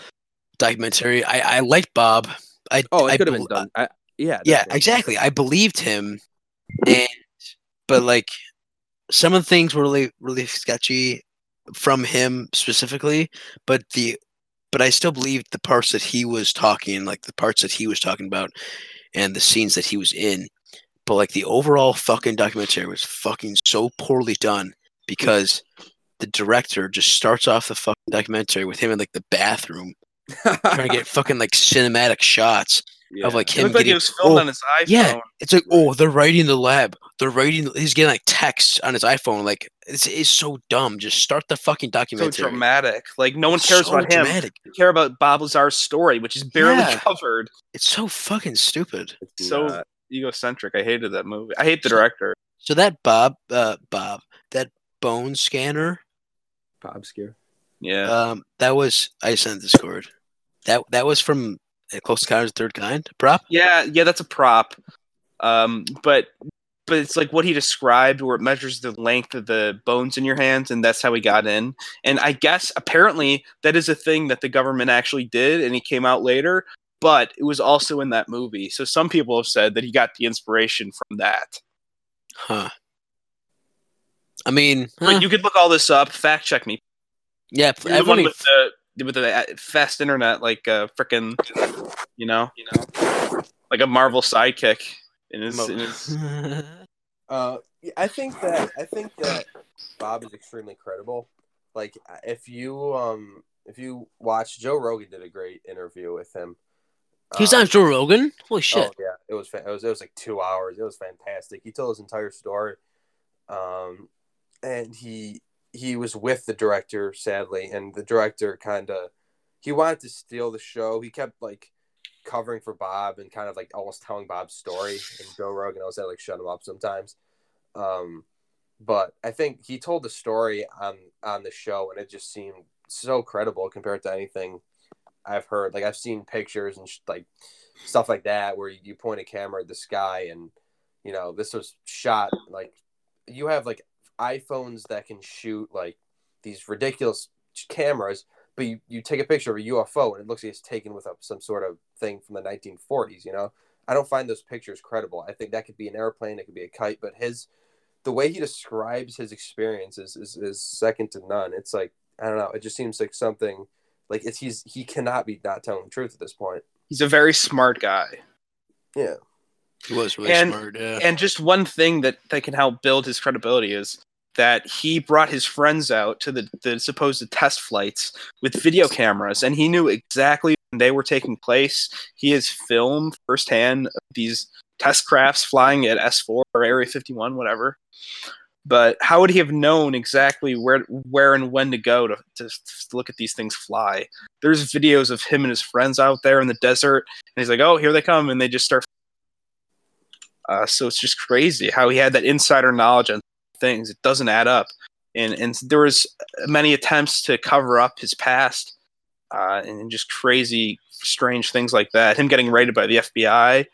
documentary. I I liked Bob. I Oh, it I could have been uh, done. I, yeah. yeah, definitely. exactly. I believed him, and but like some of the things were really really sketchy from him specifically. But the but I still believed the parts that he was talking, like the parts that he was talking about, and the scenes that he was in. But like the overall fucking documentary was fucking so poorly done because the director just starts off the fucking documentary with him in like the bathroom trying to get fucking like cinematic shots Yeah. of like It him looked like getting it was filmed oh, on his iPhone. yeah, it's like, oh, they're writing the lab. They're writing. He's getting like texts on his iPhone. Like, it's, it's so dumb. Just start the fucking documentary. so dramatic. Like no one cares So about him. dramatic. They care about Bob Lazar's story, which is barely Yeah. covered. It's so fucking stupid. It's So not. egocentric. I hated that movie. I hate the director. So that Bob, uh, Bob, that bone scanner, Bob Scare. Yeah. um, that was I sent in Discord. That that was from Close Encounters Third Kind prop. Yeah, yeah, that's a prop. Um, but but it's like what he described where it measures the length of the bones in your hands and that's how he got in and i guess apparently that is a thing that the government actually did and he came out later but it was also in that movie so some people have said that he got the inspiration from that Huh. I mean, but huh, you could look all this up fact check me yeah. You're the one with the with the uh, fast internet like uh freaking, you know you know like a marvel sidekick in his, in his Uh, I think that I think that Bob is extremely credible. Like if you um if you watch Joe Rogan did a great interview with him. He's Um, on Joe Rogan. Holy shit! Oh yeah, it was it was it was like two hours. It was fantastic. He told his entire story, um, and he he was with the director sadly, and the director kind of he wanted to steal the show. He kept like covering for Bob and kind of like almost telling Bob's story. And Joe Rogan always had like shut him up sometimes. Um, but I think he told the story on on the show, and it just seemed so credible compared to anything I've heard. Like I've seen pictures and sh- like stuff like that where you point a camera at the sky, and you know this was shot like you have like iPhones that can shoot like these ridiculous cameras, but you, you take a picture of a UFO and it looks like it's taken with a, some sort of thing from the 1940s. You know, I don't find those pictures credible. I think that could be an airplane, it could be a kite, but his the way he describes his experiences is, is second to none. It's like I don't know. It just seems like something like it's he's he cannot be not telling the truth at this point. he's a very smart guy Yeah. He was really And- smart. Yeah. and just one thing that that can help build his credibility is that he brought his friends out to the, the supposed test flights with video cameras and he knew exactly when they were taking place. He has filmed firsthand these test crafts flying at s4 or area 51 whatever. But how would he have known exactly where where and when to go to, to look at these things fly? There's videos of him and his friends out there in the desert and he's like oh here they come and they just start uh, so it's just crazy how he had that insider knowledge things. It doesn't add up, and and there was many attempts to cover up his past, uh, and just crazy, strange things like that. Him getting raided by the FBI,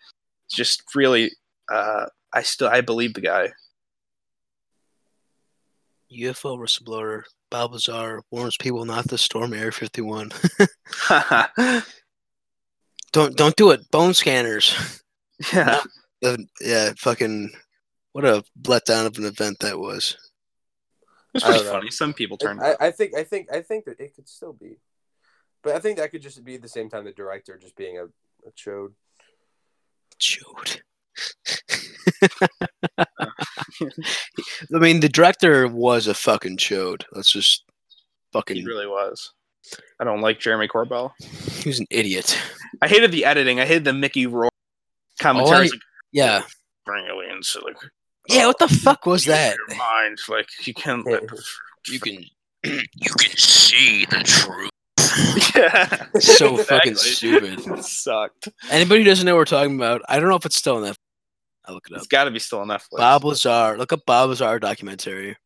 just really. Uh, I still I believe the guy. UFO whistleblower Bob Lazar warns people not to storm Area 51. don't don't do it. Bone scanners. yeah, yeah, fucking. What a letdown of an event that was. it's I don't pretty know. funny. Some people turned. I, I think I think I think that it could still be, but I think that could just be at the same time the director just being a, a chode. Chode. I mean, the director was a fucking chode. Let's just fucking. he really was. I don't like Jeremy Corbell. He was an idiot. I hated the editing. I hated the Mickey Rourke commentaries. I- like, Yeah. bring aliens. Like, Yeah. What the fuck was that? Your mind, like you can. You can. You can see the truth. yeah. So fucking stupid. It sucked. Anybody who doesn't know what we're talking about, I don't know if it's still on that. I'll look it up. It's got to be still on Netflix. Bob Lazar. Look up Bob Lazar documentary.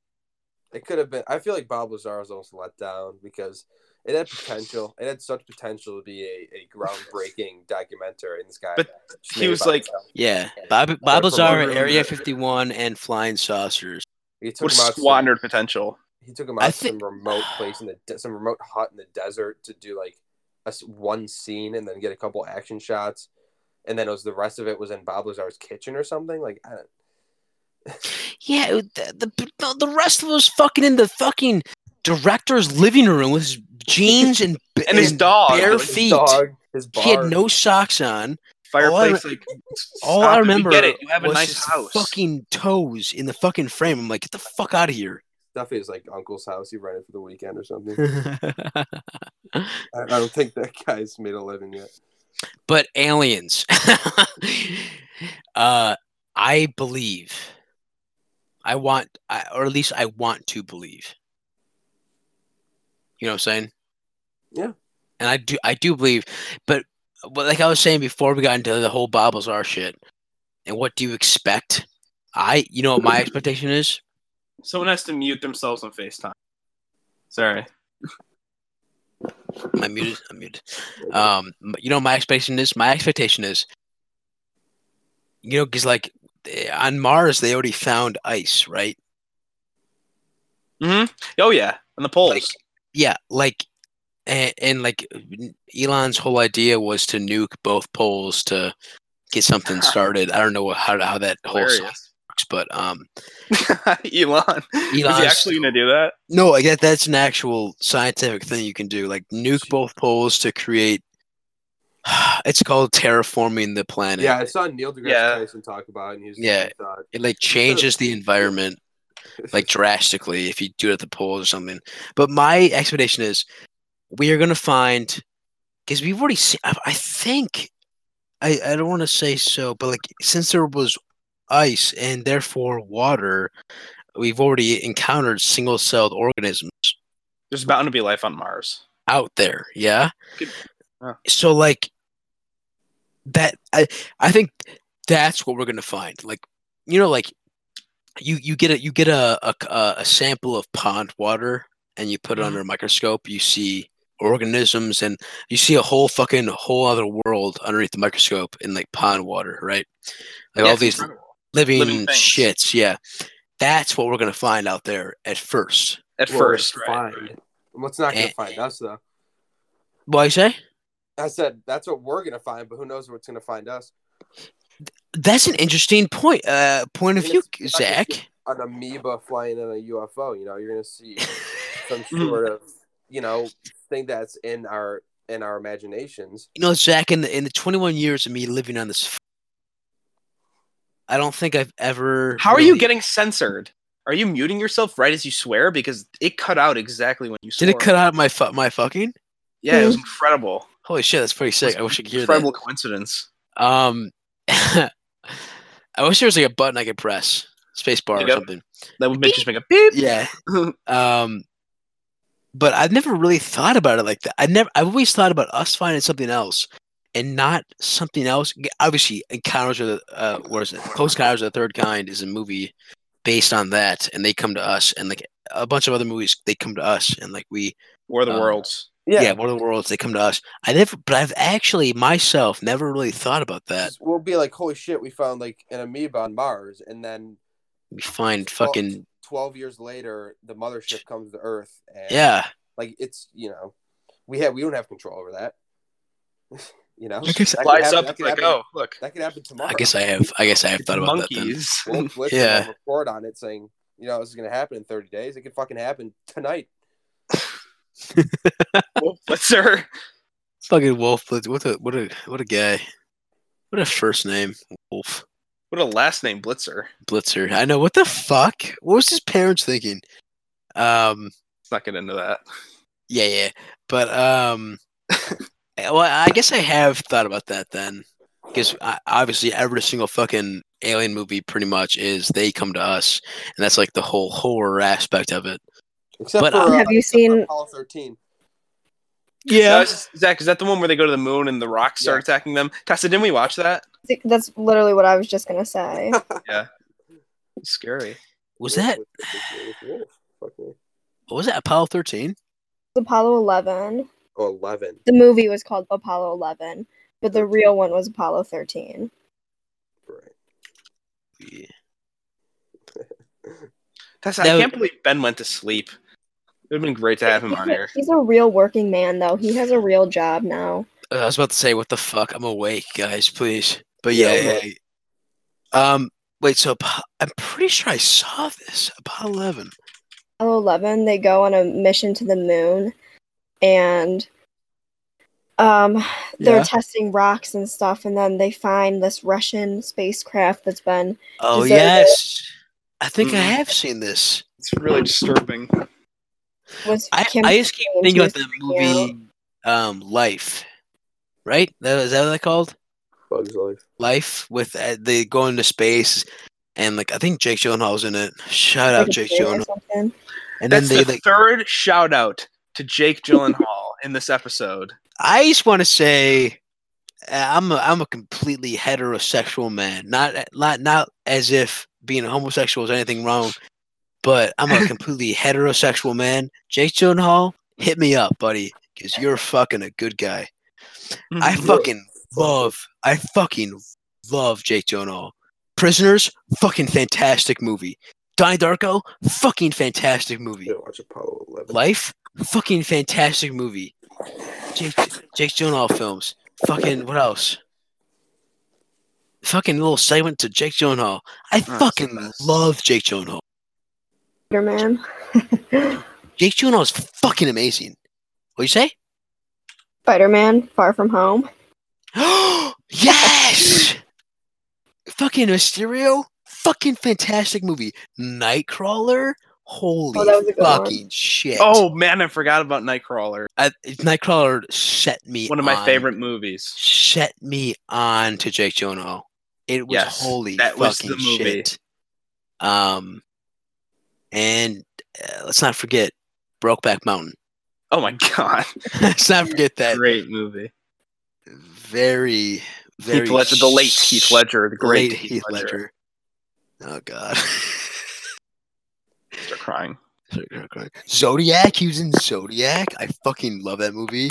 It could have been. I feel like Bob Lazar was almost let down because it had potential. It had such potential to be a, a groundbreaking documentary. And this guy, But he was like- himself. Yeah, Bob Bob Or Lazar, promoter. Area 51, and Flying Saucers. he took him out. Some, squandered potential. he took him I out to think- some remote place in the de- some remote hut in the desert to do like a s one scene and then get a couple action shots, and then it was the rest of it was in Bob Lazar's kitchen or something. Like I don't, Yeah, the, the the rest of us fucking in the fucking director's living room with his jeans and And his dog, bare his feet. dog, his. He had no socks on. Fireplace. like All I remember Get it? You have a was nice his house. fucking toes in the fucking frame. I'm like, get the fuck out of here. stuff is like uncle's house. He rented for the weekend or something. I, I don't think that guy's made a living yet. but aliens. uh, I believe. I want, I, or at least I want to believe. You know what I'm saying? Yeah. And I do, I do believe, but, but like I was saying before we got into the whole Bob Lazar shit, and what do you expect? I, you know what my expectation is? Someone has to mute themselves on FaceTime. Sorry. Am I muted? I'm muted. Um, you know, what my expectation is my expectation is, you know, because like eh, on Mars they already found ice, right? hmm Oh yeah, and the poles. Like, yeah, like, and, and like Elon's whole idea was to nuke both poles to get something started. I don't know how how that whole science works, but um, Elon. Is he actually gonna do that? no, like that that's an actual scientific thing you can do. Like nuke both poles to create. It's called terraforming the planet. Yeah, I saw Neil deGrasse Yeah. Tyson talk about it, and he was Yeah. it like changes the environment like drastically if you do it at the poles or something. But my expectation is we are gonna find because we've already seen. I, I think I I don't want to say so, but like since there was ice and therefore water, we've already encountered single-celled organisms There's bound to be life on Mars. out there. Yeah. Good. So like that I I think that's what we're gonna find. Like you know, like you you get a you get a a, a- a sample of pond water and you put it Mhm. under a microscope. You see organisms and you see a whole fucking whole other world underneath the microscope in like pond water, right? Like Yeah, all these living, living shits. Yeah, that's what we're gonna find out there at first. at "Well, first. Right? find. What's not going Eh. to find us though? What you say? I said that's what we're going to find, but who knows what's going to find us? That's an interesting point. Uh, point of view, it's Zach. An amoeba flying in a UFO, you know, you're going to see some sort of, you know, thing that's in our in our imaginations. You know, Zach, in the in the 21 years of me living on this, f- I don't think I've ever. How are you getting censored? Are you muting yourself right as you swear? Because it cut out exactly when you swore. Did it cut out my fu- my fucking? Yeah, it was incredible. Holy shit, that's pretty sick. I wish I could hear that. Incredible coincidence. Um, I wish there was like a button I could press, space bar or something. That would make just make a beep. Yeah. Um, but I've never really thought about it like that. I never. I've always thought about us finding something else, and not something else. Obviously, Encounters the uh, what is it? Close Encounters of the Third Kind is a movie based on that, and they come to us, and like a bunch of other movies, they come to us, and like we, War of the Um, Worlds. Yeah, One of the Worlds, they come to us. I never, but I've actually myself never really thought about that. We'll be like, holy shit, we found like an amoeba on Mars, and then We find Well, fucking twelve years later, the mothership comes to Earth, and yeah. like it's you know, we have we don't have control over that. you know, I guess That Lights happen- up. It's like, happen- oh, look. that could happen tomorrow. I guess I have. I guess I have thought about that. Then. monkeys. We'll, Yeah. yeah. report on it saying, you know, this is going to happen in 30 days. It could fucking happen tonight. Wolf Blitzer. Fucking Wolf Blitz. What a what a what a guy. What a first name, Wolf What a last name, Blitzer. Blitzer. I know. What the fuck? What was his parents thinking? Um. Let's not get into that. Yeah, yeah. But um. well, I guess I have thought about that then, because obviously every single fucking alien movie pretty much is they come to us, and that's like the whole horror aspect of it. Except But, for uh, uh, Have you except seen- Apollo 13? Uh, is- Zach, is that the one where they go to the moon and the rocks start Yeah. attacking them? Tessa, didn't we watch that? That's literally what I was just gonna say. It's scary. Was that what was that Apollo thirteen? Apollo 11. Oh, 11. The movie was called Apollo 11, but the real one was Apollo 13. Right. Yeah. Tessa, That I can't believe Ben went to sleep. It would have been great to have him on a- here. He's a real working man, though. He has a real job now. Uh, I was about to say, what the fuck? I'm awake, guys, please. But yeah, Yeah, yeah, yeah. um, wait. So I'm pretty sure I saw this Apollo 11. Apollo 11, they go on a mission to the moon, and um, they're Yeah. testing rocks and stuff, and then they find this Russian spacecraft that's been Oh Deserted. yes, I think I Mhm. have seen this. It's really disturbing. Was I, Kim I just keep James thinking about the movie, um, Life. Right? That is that what they called? Bugs Life. Life with uh, they go into space, and like I think Jake Gyllenhaal's in it. Shout out like a Jake kid or Gyllenhaal. something. And then That's they the like. third shout out to Jake Gyllenhaal in this episode. I just want to say, uh, I'm a I'm a completely heterosexual man. Not not not as if being a homosexual is anything wrong, but I'm a completely heterosexual man. Jake Gyllenhaal, hit me up, buddy, because you're fucking a good guy. I Mm-hmm. fucking love, I fucking love Jake Gyllenhaal. Prisoners, fucking fantastic movie. Donnie Darko, fucking fantastic movie. Watch Apollo 11. Life, fucking fantastic movie. Jake, Jake Gyllenhaal films, fucking what else? Fucking little segment to Jake Gyllenhaal. I That's fucking love Jake Gyllenhaal. Spider Man. Jake Gyllenhaal is fucking amazing. What you say? Spider Man, Far From Home. yes! fucking Mysterio, fucking fantastic movie. Nightcrawler, holy Oh, that was a good one. fucking shit. Oh man, I forgot about Nightcrawler. I, Nightcrawler set me One of my on- favorite movies. Set me on to Jake Gyllenhaal. It was Yes, holy that was fucking the movie. shit. Um, and uh, let's not forget Brokeback Mountain. Oh my god, let's not forget that great movie. very, very Heath Ledger, the late Heath Ledger, the great late Heath, Ledger. Oh god. Start crying. Start crying. Zodiac, he was in Zodiac. I fucking love that movie.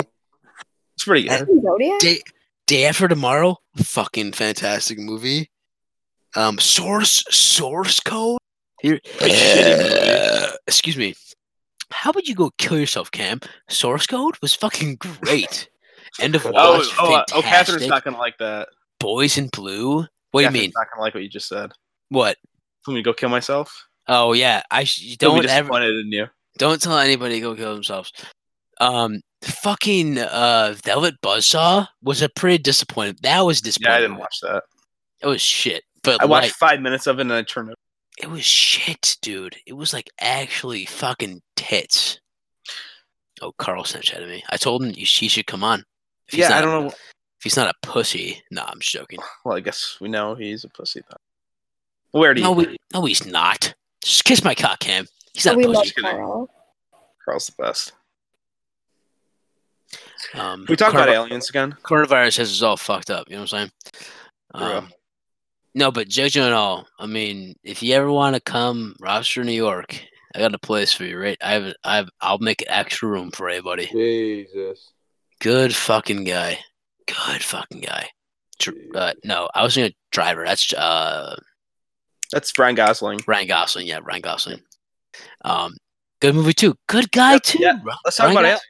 It's pretty good. Zodiac? Day Day After Tomorrow, fucking fantastic movie. Um, Source Source Code. Here, Pretty. Uh, excuse me. How would you go kill yourself, Cam? Source Code was fucking great. End of watch. Oh, oh, uh, oh, Catherine's not gonna like that. Boys in Blue. What do you Catherine's mean? Not gonna like what you just said. What? Want me to go kill myself? Oh yeah, I sh- you Don't don't be ever in you. don't tell anybody to go kill themselves. Um, fucking uh, Velvet Buzzsaw was a pretty disappointing. That was disappointing. Yeah, I didn't watch that. It was shit. But I watched five minutes of it and I turned it. It was shit, dude. It was like actually fucking tits. Oh, Carl Snapchatted me. I told him she should come on. If he's Yeah, not I a- don't know. If he's not a pussy, no, I'm just joking. Well, I guess we know he's a pussy then. Where do you? No, we, no, he's not. Just kiss my cock, Cam. He's not we a pussy. Carl. Carl's the best. Um, Can we talk about aliens again? Coronavirus has us all fucked up. You know what I'm saying? Yeah. Um, no, but judging it all, I mean, if you ever want to come, Rochester, New York, I got a place for you, right? I have, I have, I'll make extra room for everybody. Jesus. Good fucking guy. Good fucking guy. Dr- Uh, no, I was gonna driver. That's uh That's Brian Gosling. Ryan Gosling. Yeah, Ryan Gosling. Um, good movie too. Good guy Yeah, too. yeah. bro. Let's talk Ryan about Gos-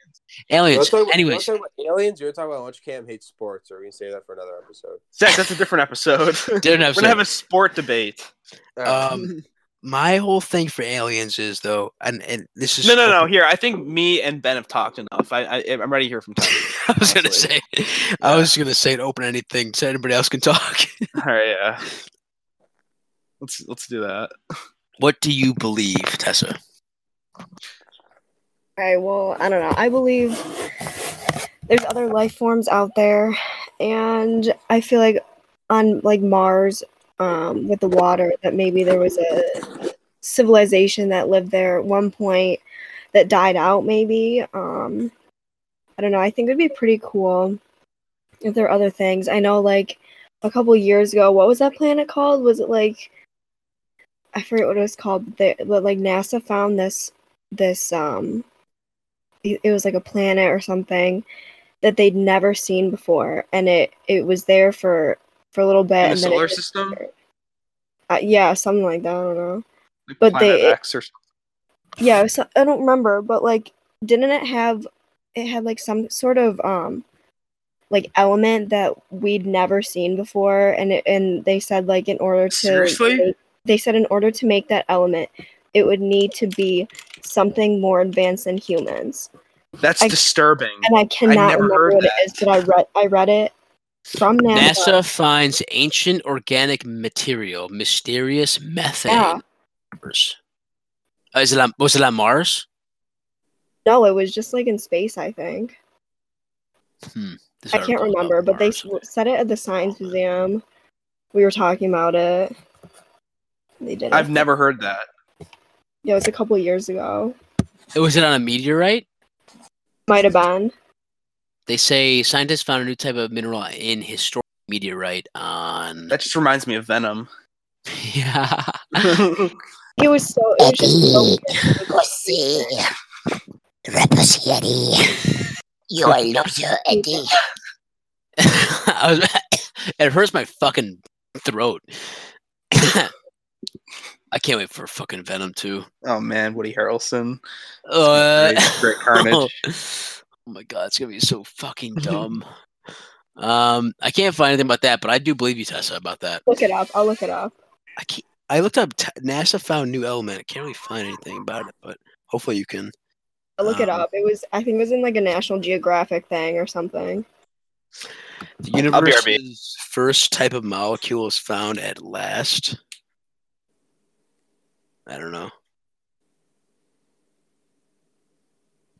aliens. aliens. Let's talk about, Anyways, let's about aliens. You're talking about how much Cam hates sports, or we can save that for another episode. Zach, that's a different episode. We're gonna have a sport debate. Um, my whole thing for aliens is though, and and this is No, no, no. Here, I think me and Ben have talked enough. I, I I'm ready to hear from Tom. I was gonna honestly. say, I was gonna say an open anything so anybody else can talk. All right, yeah. Let's let's do that. what do you believe, Tessa? Okay, well, I don't know. I believe there's other life forms out there, and I feel like on like Mars, um, with the water, that maybe there was a civilization that lived there at one point that died out. Maybe. Um, I don't know. I think it'd be pretty cool if there are other things. I know, like a couple years ago, what was that planet called? Was it like I forget what it was called, but, they, but like NASA found this this um it was like a planet or something that they'd never seen before and it it was there for for a little bit In the solar system? uh, yeah something like that i don't know Like But Planet they- X or something. yeah so, i don't remember but like didn't it have it had like some sort of um like element that we'd never seen before and it, and they said like in order to Seriously? make- they said in order to make that element it would need to be something more advanced than humans That's I- disturbing. and I cannot never remember what that. it is, but I read I read it from NASA. NASA finds ancient organic material, mysterious methane. Yeah. Uh, is it on, was it on Mars? No, it was just like in space. I think Hmm. I can't remember, but they Mars. s- said it at the science museum. We were talking about it. They did. I've never heard that. Yeah, it was a couple years ago. It was it on a meteorite? Might have been. They say scientists found a new type of mineral in historic meteorite on. That just reminds me of Venom. yeah. It was so. It was just so weird. Pussy. The pussy Eddie. You a loser, Eddie. I was, it hurts my fucking throat. I can't wait for fucking Venom too. Oh man, Woody Harrelson. Uh, Great, great carnage. oh my god, it's gonna be so fucking dumb. um, I can't find anything about that, but I do believe you, Tessa, about that. Look it up. I'll look it up. I can't. I looked up. T- NASA found new element. I can't really find anything about it, but hopefully you can. I'll look it Um, up. It was I think it was in like a National Geographic thing or something. The universe's first type of molecule is found at last. I don't know.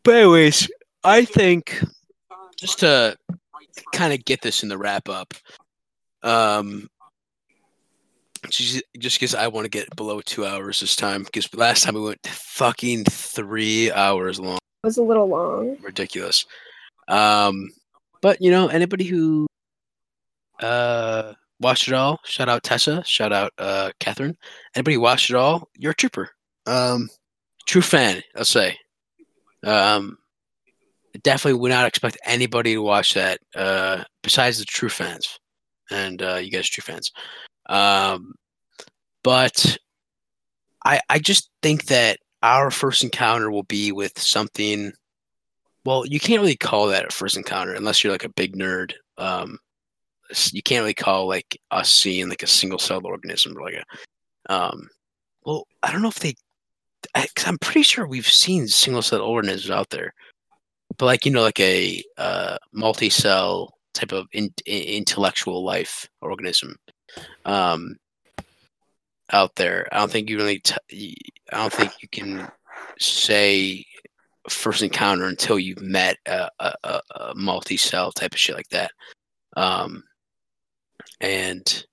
But anyways, I think just to kind of get this in the wrap up, um, just just because I want to get below two hours this time, because last time we went fucking three hours long It was a little long. ridiculous. Um, but you know, anybody who uh watched it all, shout out Tessa, shout out uh Catherine. Anybody watched it all, you're a trooper. Um, true fan, I'll say. Um, definitely would not expect anybody to watch that uh besides the true fans, and uh, you guys true fans. Um, but I I just think that our first encounter will be with something well, you can't really call that a first encounter unless you're like a big nerd. Um, you can't really call like us seeing like a single celled organism or like a. Um, well, I don't know if they. I, cause I'm pretty sure we've seen single celled organisms out there, but like you know, like a uh, multi cell type of in, in- intellectual life organism. Um, out there, I don't think you really. I don't think you can say first encounter until you've met a, a, a, a multi-cell type of shit like that. Um, and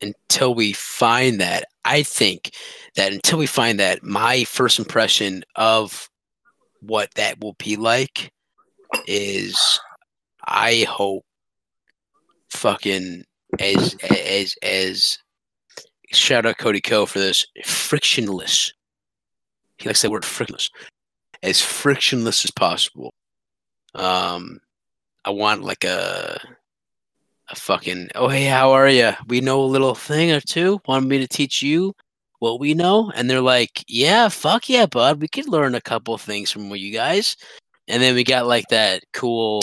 until we find that, I think that until we find that, my first impression of what that will be like is I hope fucking as as as shout out Cody Ko for this frictionless. He likes that word frictionless. As frictionless as possible. Um i want like a a fucking oh hey how are you we know a little thing or two want me to teach you what we know and they're like yeah fuck yeah bud we could learn a couple things from you guys and then we got like that cool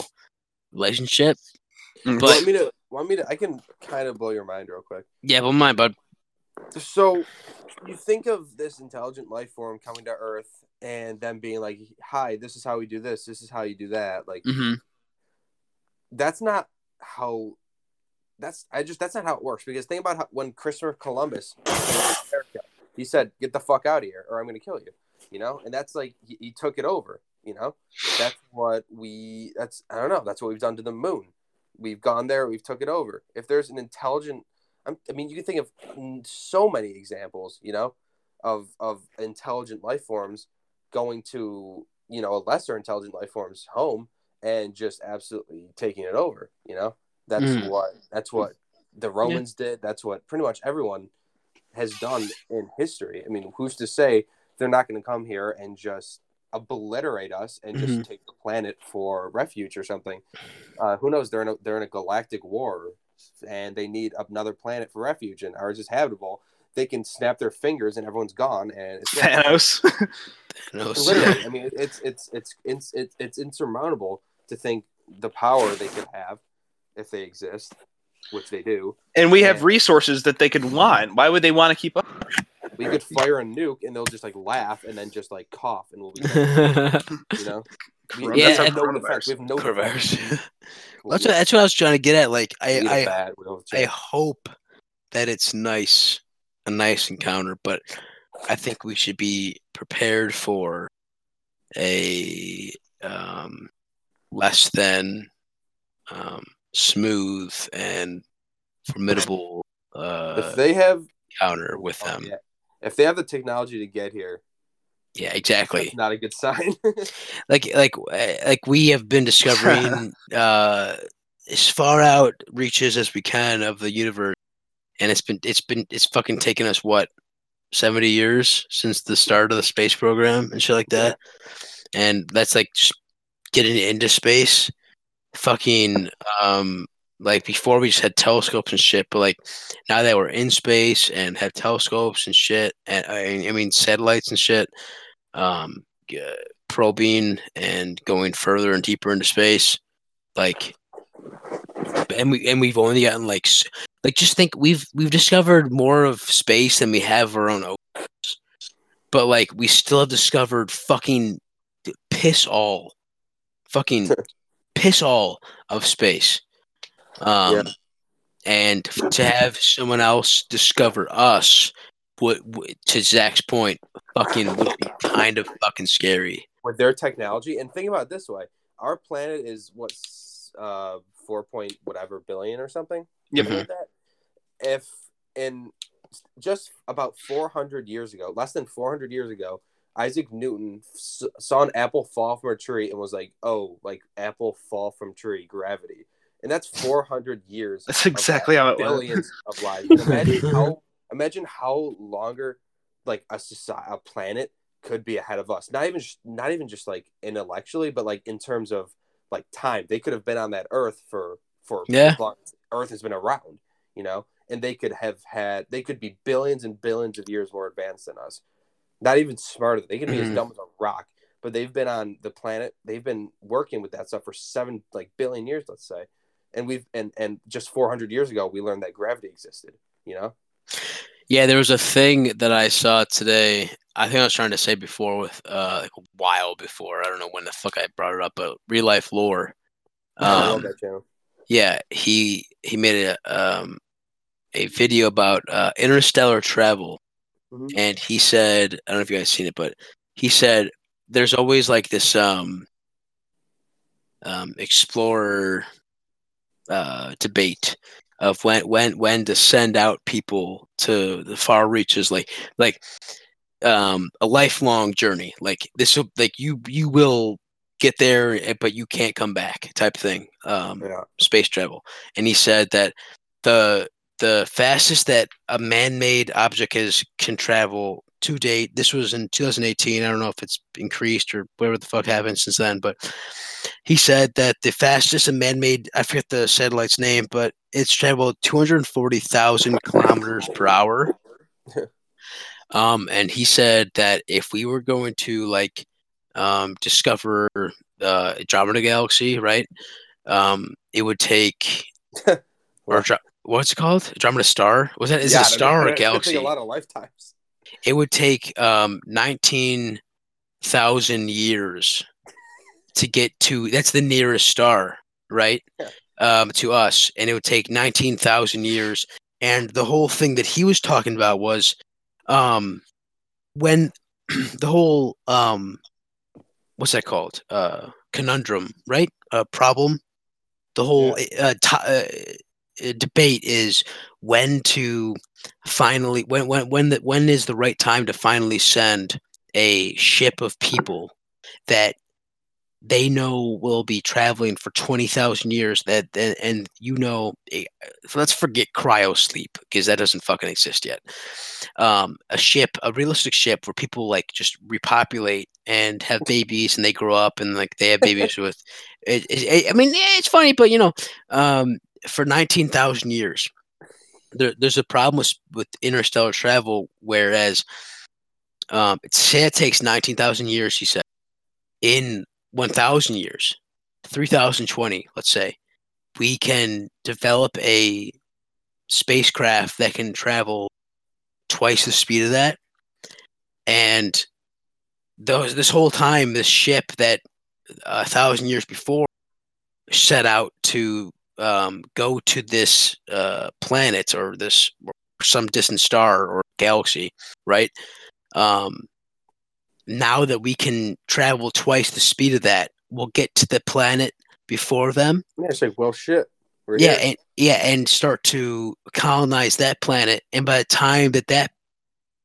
relationship Mm. but want me to? Want me to? I can kind of blow your mind real quick. yeah but mine bud So, you think of this intelligent life form coming to Earth and them being like, "Hi, this is how we do this. This is how you do that." Like, mm-hmm. that's not how. That's I just that's not how it works because think about how, when Christopher Columbus America, he said, "Get the fuck out of here, or I'm going to kill you." You know, and that's like he, he took it over. You know, that's what we. That's I don't know. That's what we've done to the moon. We've gone there. We've took it over. If there's an intelligent, I'm, I mean, you can think of so many examples. You know, of of intelligent life forms going to you know a lesser intelligent life form's home and just absolutely taking it over. You know, that's Mm. what that's what the Romans did. That's what pretty much everyone has done in history. I mean, who's to say they're not going to come here and just obliterate us and just take the planet for refuge or something? Uh, who knows? They're in a they're in a galactic war and they need another planet for refuge, and ours is habitable. They can snap their fingers and everyone's gone, and it's Thanos. no, literally. I mean, it's it's it's it's it's it's insurmountable to think the power they could have if they exist, which they do. and we have Yeah. resources that they could want. Why would they want to keep up? We could fire a nuke and they'll just like laugh and then just like cough and we'll be you know. We, Yeah, have and- no defense. We have no defense. Coronavirus. That's be- what that's what I was trying to get at. Like I I, bad. I hope that it's nice, a nice encounter, but I think we should be prepared for a um, less than um, smooth and formidable uh, if they have counter with oh, them. yeah. if they have the technology to get here, Yeah, exactly. not a good sign. like like uh, like we have been discovering uh as far out reaches as we can of the universe and it's been it's been it's fucking taken us what 70 years since the start of the space program and shit like that and that's like just getting into space fucking um like before we just had telescopes and shit, but like now that we're in space and have telescopes and shit, and I, I mean satellites and shit, um, g- probing and going further and deeper into space, like, and we and we've only gotten like like just think we've we've discovered more of space than we have our own oceans, but like we still have discovered fucking piss all, fucking piss all of space. Um, Yeah. and to have someone else discover us, what, would to Zach's point, fucking would be kind of fucking scary. with their technology. And think about it this way: our planet is what uh four point whatever billion or something. Yep. something like that. If in just about four hundred years ago, less than four hundred years ago, Isaac Newton s- saw an apple fall from a tree and was like, "Oh, like apple fall from tree, gravity." And that's four hundred years. That's exactly that, how it was. billions of lives. Imagine how imagine how longer like a society, a planet could be ahead of us. Not even just, not even just like intellectually, but like in terms of like time. They could have been on that Earth for for Yeah. long as Earth has been around, you know, and they could have had they could be billions and billions of years more advanced than us. Not even smarter. They can be as Mhm. dumb as a rock. But they've been on the planet. They've been working with that stuff for seven like billion years, let's say. And we've and and just four hundred years ago, we learned that gravity existed. You know. Yeah, there was a thing that I saw today. I think I was trying to say before with uh like a while before. I don't know when the fuck I brought it up, but RealLifeLore. Love Um, yeah, he he made a um a video about uh, interstellar travel, Mhm. and he said, I don't know if you guys seen it, but he said there's always like this um um explorer uh debate of when when when to send out people to the far reaches like like um a lifelong journey like this will like you you will get there eh, but you can't come back type thing um Yeah. space travel and he said that the the fastest that a man-made object has can travel to date. This was in 2018 i don't know if it's increased or whatever the fuck happened since then but he said that the fastest a man-made i forget the satellite's name but it's traveled 240000 kilometers per hour. Um and he said that if we were going to like um discover uh andromeda galaxy right um it would take or what's it called andromeda star was that is Yeah, it a star or a It could take galaxy A lot of lifetimes. it would take um 19,000 years to get to that's the nearest star, right? Yeah. Um to us and it would take 19,000 years and the whole thing that he was talking about was um when the whole um what's that called? Uh conundrum, right? Uh problem. The whole uh, to- uh, uh, debate is when to finally when when when the, when is the right time to finally send a ship of people that they know will be traveling for 20,000 years that and, and you know eh, let's forget cryo sleep because that doesn't fucking exist yet. Um a ship a realistic ship where people like just repopulate and have babies and they grow up and like they have babies with it, it, i mean eh, it's funny but you know um for 19,000 years there, there's a problem with, with interstellar travel whereas um it takes 19,000 years he said in 1,000 years 3020 let's say we can develop a spacecraft that can travel twice the speed of that. And those this whole time this ship that a thousand years before set out to um, go to this uh, planet or this or some distant star or galaxy, right? Um, now that we can travel twice the speed of that, we'll get to the planet before them. Yeah, it's like, well, shit. We're Yeah, here. and yeah, and start to colonize that planet. And by the time that that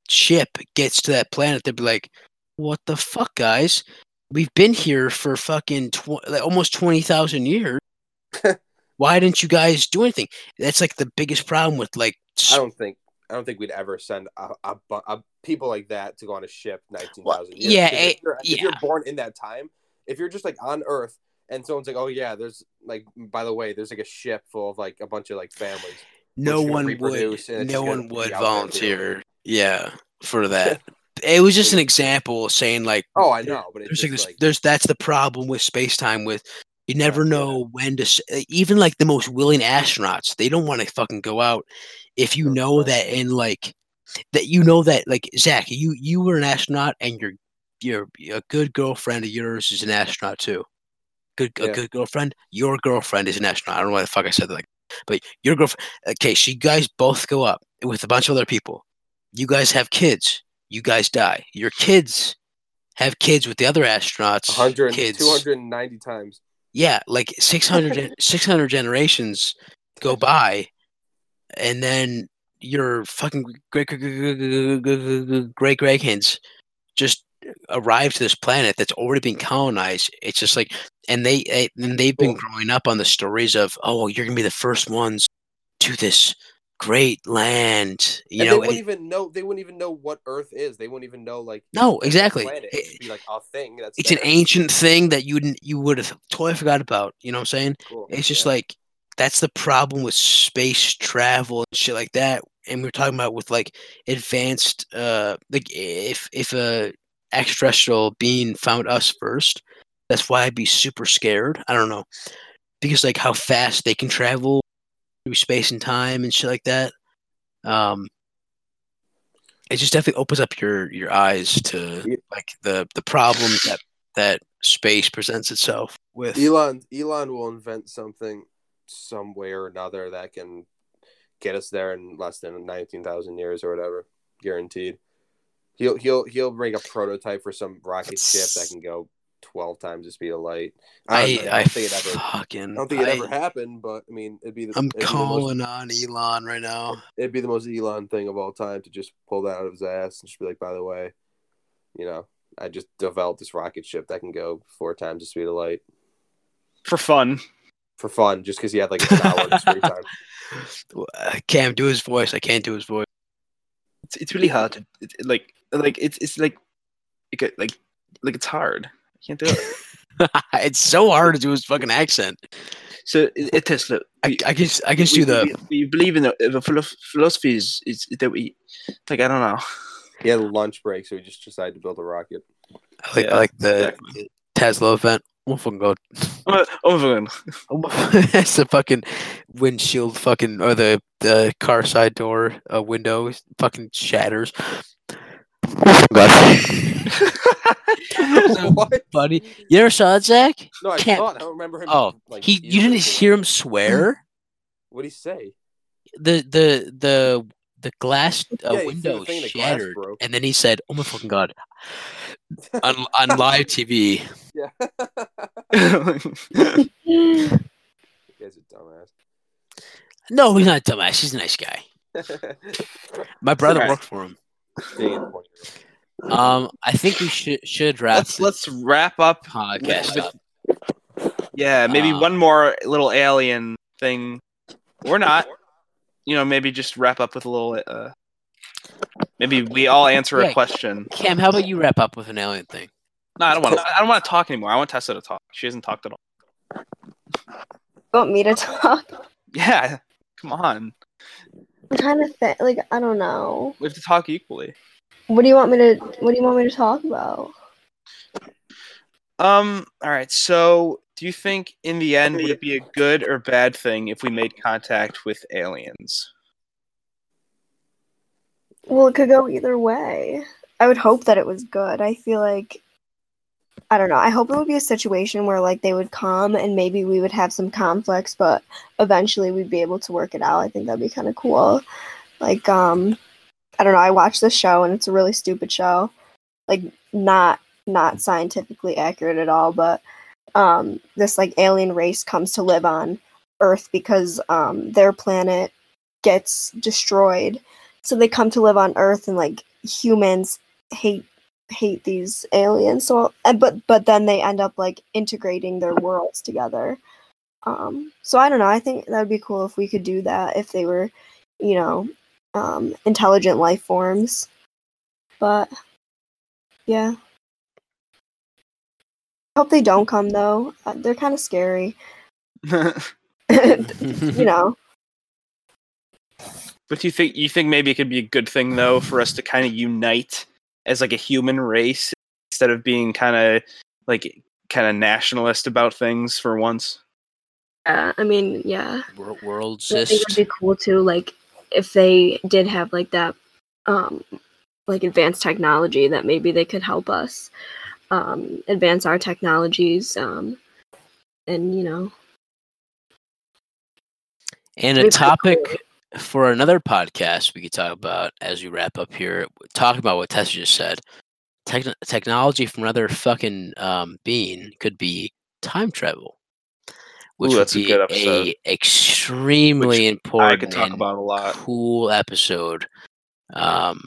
ship gets to that planet, they'll be like, "What the fuck, guys? We've been here for fucking tw- like almost twenty thousand years. Why didn't you guys do anything?" That's like the biggest problem with like. I don't think I don't think we'd ever send a, a, a people like that to go on a ship nineteen thousand years. yeah, eh, if, you're, if you're born in that time, if you're just like on Earth and someone's like, "Oh yeah, there's like by the way, there's like a ship full of like a bunch of like families." no one would reproduce and it's no one would volunteer yeah for that it was just an example saying like Oh, I know, but it's there's like, this, like there's that's the problem with space time with you never know when to even like the most willing astronauts they don't want to fucking go out if you No, know no. that in like that you know that like zach you you were an astronaut and your your a good girlfriend of yours is an astronaut too. Good a Yeah. good girlfriend? Your girlfriend is an astronaut. I don't know why the fuck i said that like but your girlfriend okay so you guys both go up with a bunch of other people. You guys have kids. You guys die. Your kids have kids with the other astronauts 100, kids. 290 times. Yeah like 600 600 generations go by and then your fucking great great great great great hands just arrive to this planet that's already been colonized. It's just like and they eh, and they've been growing up on the stories of oh you're gonna be the first ones to this great land you and know they wouldn't and- even know. They wouldn't even know what Earth is. They wouldn't even know like No, exactly. planet. It- be like a thing. That's it's an ancient thing that you wouldn't you would have totally forgot about you know what i'm saying Cool. It's just Yeah. like that's the problem with space travel and shit like that. And we're talking about with like advanced uh like if if a extraterrestrial being found us first, that's why I'd be super scared. I don't know. Because like how fast they can travel through space and time and shit like that. Um it just definitely opens up your your eyes to like the the problems that that space presents itself with. Elon Elon will invent something some way or another that can get us there in less than nineteen thousand years or whatever, guaranteed. He'll he'll he'll bring a prototype for some rocket ship that can go twelve times the speed of light. I I, don't. I, I don't think it ever. fucking. I don't think it I- ever happened, but I mean, it'd be the. I'm it'd be the most- calling on Elon right now. it'd be the most Elon thing of all time to just pull that out of his ass and just be like, by the way, you know, I just developed this rocket ship that can go four times the speed of light for fun. for fun, just because he had like an hour of free time. Uh, Cam, do his voice. I can't do his voice. It's, it's really hard to it, it- like like it's it's like like like like it's hard. I can't do it. it's so hard to do his fucking accent. So it, it is that I, we, I can just- I can just we, do the. we, we believe in the, the philosophy is, is that we like I don't know. He had a lunch break, so he just decided to build a rocket. I like, I like the Tesla event. Oh fucking god! Oh, oh man. That's the fucking windshield, fucking or the the car side door uh, window fucking shatters. Oh god! what? Buddy, you ever saw that, Zach? No, I Can't- saw. I don't remember him. Oh, like, he you didn't hear him swear. What did he say? the the the the glass uh, Yeah, he threw the window the shattered, broke. and then he said, "Oh my fucking god!" on on live TV. Yeah. you guys are dumbass. No, he's not a dumbass. He's a nice guy. My brother Okay. worked for him. Being a 20-year-old. Um, I think we should should wrap let's let's wrap up. podcast with- up. Yeah, maybe Uh, one more little alien thing, or not. You know, maybe just wrap up with a little. Uh, maybe we all answer Yeah. a question. Cam, how about you wrap up with an alien thing? No, I don't want. to I don't want to talk anymore. I want Tessa to talk. She hasn't talked at all. want me to talk? Yeah, come on. I'm trying to think. Like I don't know. We have to talk equally. What do you want me to? What do you want me to talk about? Um. All right. So, do you think in the end would it be a good or bad thing if we made contact with aliens? Well, it could go either way. I would hope that it was good. I feel like I don't know. I hope it would be a situation where like they would come and maybe we would have some conflicts, but eventually we'd be able to work it out. I think that'd be kind of cool. Like um I don't know, I watched this show and it's a really stupid show. Like not not scientifically accurate at all, but um this like alien race comes to live on Earth because um their planet gets destroyed so they come to live on earth and like humans hate hate these aliens so but but then they end up like integrating their worlds together um so i don't know i think that would be cool if we could do that if they were you know um intelligent life forms but yeah Hope they don't come though. Uh, they're kind of scary. you know. But do you think you think maybe it could be a good thing though for us to kind of unite as like a human race instead of being kind of like kind of nationalist about things for once? Yeah, I mean, yeah. Wor- World I think it would be cool too, like if they did have like that, um, like advanced technology that maybe they could help us, um, advance our technologies, um, and you know, And a It'd be pretty topic cool. For another podcast we could talk about as we wrap up here. Talking about what Tessa just said. Techn technology from another fucking um, being could be time travel, which Ooh, would that's a be good episode. a extremely Which important I could talk and about a lot. cool episode. Um,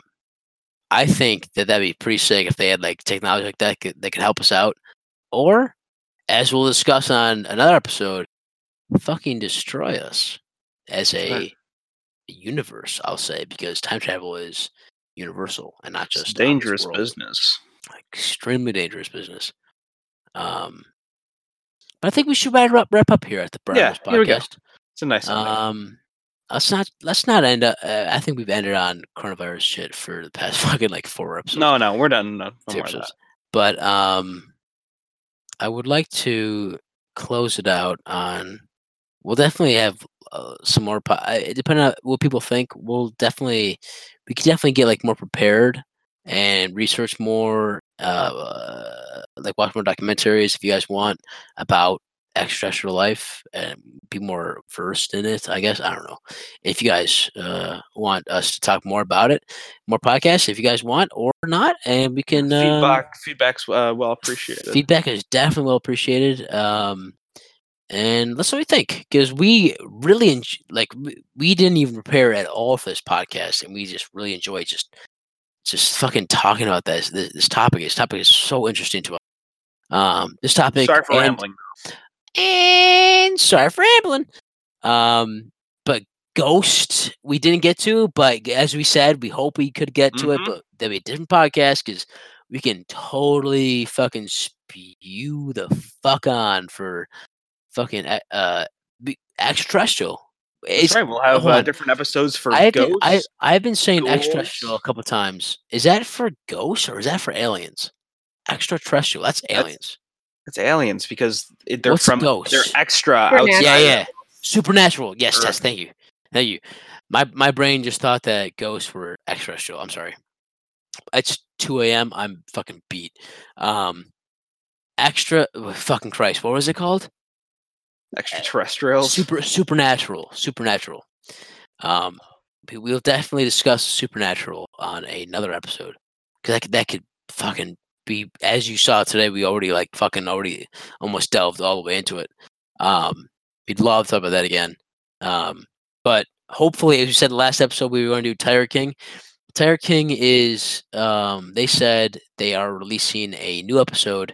I think that that'd be pretty sick if they had like technology like that could, that could help us out, or as we'll discuss on another episode, fucking destroy us as a. universe. I'll say because time travel is universal and not just this dangerous business. Extremely dangerous business. Um, but I think we should wrap up, wrap up here at the Yeah, Brothers here we go. podcast. It's a nice. Um, let's not let's not end. Up, uh, I think we've ended on coronavirus shit for the past fucking like four episodes. no, no, we're done. No, no two more of episodes. that. But um, I would like to close it out on. We'll definitely have uh, some more. Po- I- depending on what people think, we'll definitely we could definitely get like more prepared and research more. Uh, like watch more documentaries if you guys want about extraterrestrial life and be more versed in it. I guess I don't know if you guys uh, want us to talk more about it, more podcasts if you guys want or not, and we can um, Feedback, feedback's uh, well appreciated. feedback is definitely well appreciated. Um, and let's know what you think because we really enj- like we, we didn't even prepare at all for this podcast, and we just really enjoy just just fucking talking about this this, this topic. This topic is so interesting to us. Um, this topic. Sorry for and, rambling. And sorry for rambling. Um, but Ghost we didn't get to, but as we said, we hope we could get to it, Mhm. but there'll be a different podcast because we can totally fucking spew the fuck on for fucking uh, uh be- extraterrestrial. That's It's, right. We'll have uh, different episodes for I've been, ghosts. I I've been saying extraterrestrial a couple times. Is that for ghosts or is that for aliens? Extraterrestrial. That's That's- aliens. It's aliens because it, they're What's from ghosts? they're extra outside. Yeah, yeah. Supernatural. Yes, Sure. Tess. Thank you. Thank you. My my brain just thought that ghosts were extraterrestrial. I'm sorry. It's 2 a.m. I'm fucking beat. Um, extra. Fucking Christ. What was it called? Extraterrestrials. Super supernatural. Supernatural. Um, we- we'll definitely discuss supernatural on another episode because that could, that could fucking be as you saw today. We already like fucking already almost delved all the way into it. Um, we'd love to talk about that again. Um, but hopefully, as we said last episode, we were going to do Tiger King. Tiger King is um, they said they are releasing a new episode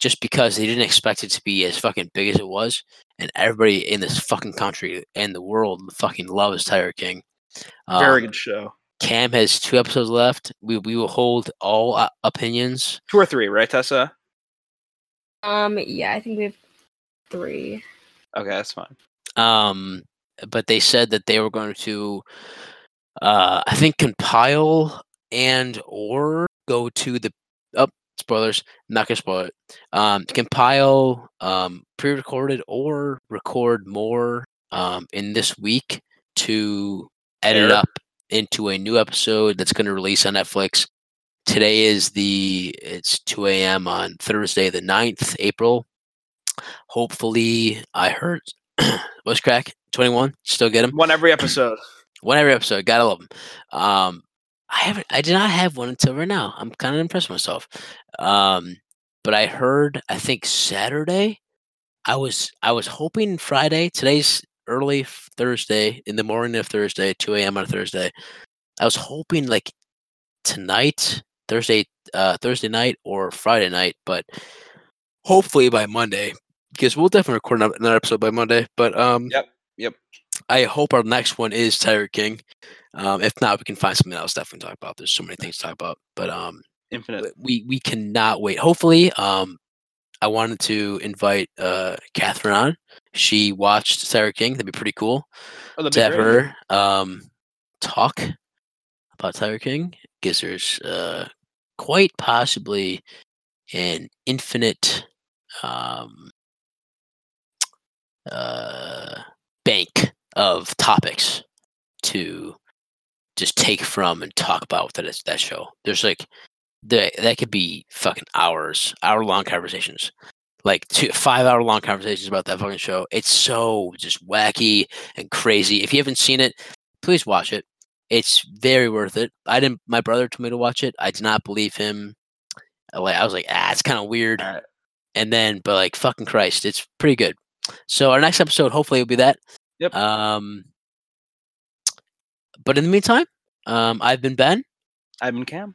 just because they didn't expect it to be as fucking big as it was, and everybody in this fucking country and the world fucking loves Tiger King. Um, Very good show. Cam has two episodes left. We we will hold all uh, opinions. Two or three, right, Tessa? Um, yeah, I think we have three. Okay, that's fine. Um, but they said that they were going to, uh, I think, compile and or go to the spoilers. Not gonna spoil it. Um, compile um pre-recorded or record more um in this week to edit Air. up into a new episode that's going to release on Netflix. Today is the it's 2 a.m. on Thursday the 9th April. Hopefully, I heard what's crack 21 still get them One every episode. one every episode. Gotta love them. Um, I haven't. I did not have one until right now. I'm kind of impressed with myself. Um, but I heard. I think Saturday. I was. I was hoping Friday. Today's early Thursday in the morning of Thursday, 2 a.m. on Thursday. I was hoping like tonight, Thursday, uh, Thursday night or Friday night, but hopefully by Monday because we'll definitely record another episode by Monday. But um, Yep, yep. I hope our next one is Tiger King. Um, if not, we can find something else definitely talk about. There's so many things to talk about, but um, Infinite. we we cannot wait. Hopefully, um, I wanted to invite uh, Catherine on. She watched Tiger King. That'd be pretty cool Oh, to have great. her um, talk about Tiger King. Gives there's uh, quite possibly an infinite um, uh, of topics to just take from and talk about that that show. There's like the that could be fucking hours, hour long conversations. Like two five hour long conversations about that fucking show. It's so just wacky and crazy. If you haven't seen it, please watch it. It's very worth it. I didn't my brother told me to watch it. I did not believe him. Like I was like, ah, it's kind of weird. And then but like fucking Christ, it's pretty good. So our next episode hopefully will be that. Yep. Um but in the meantime, um, I've been Ben. I've been Cam.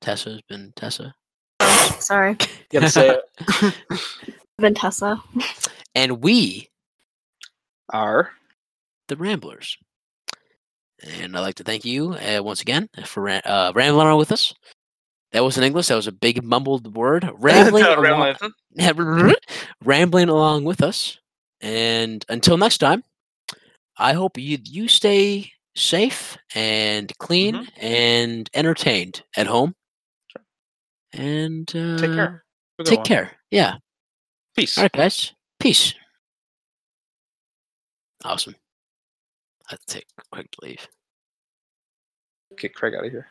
Tessa's been Tessa. Sorry, You gotta say it. Ventessa. And we, Are the Ramblers. And I'd like to thank you uh, once again for uh, rambling on with us. That wasn't English. That was a big mumbled word. Rambling, along, rambling. rambling along with us. And until next time, I hope you you stay safe and clean Mm-hmm. and entertained at home. And uh, Take care. A Take care. Yeah. Peace. All right, guys. Peace. Awesome. To take a quick leave. Get Craig out of here.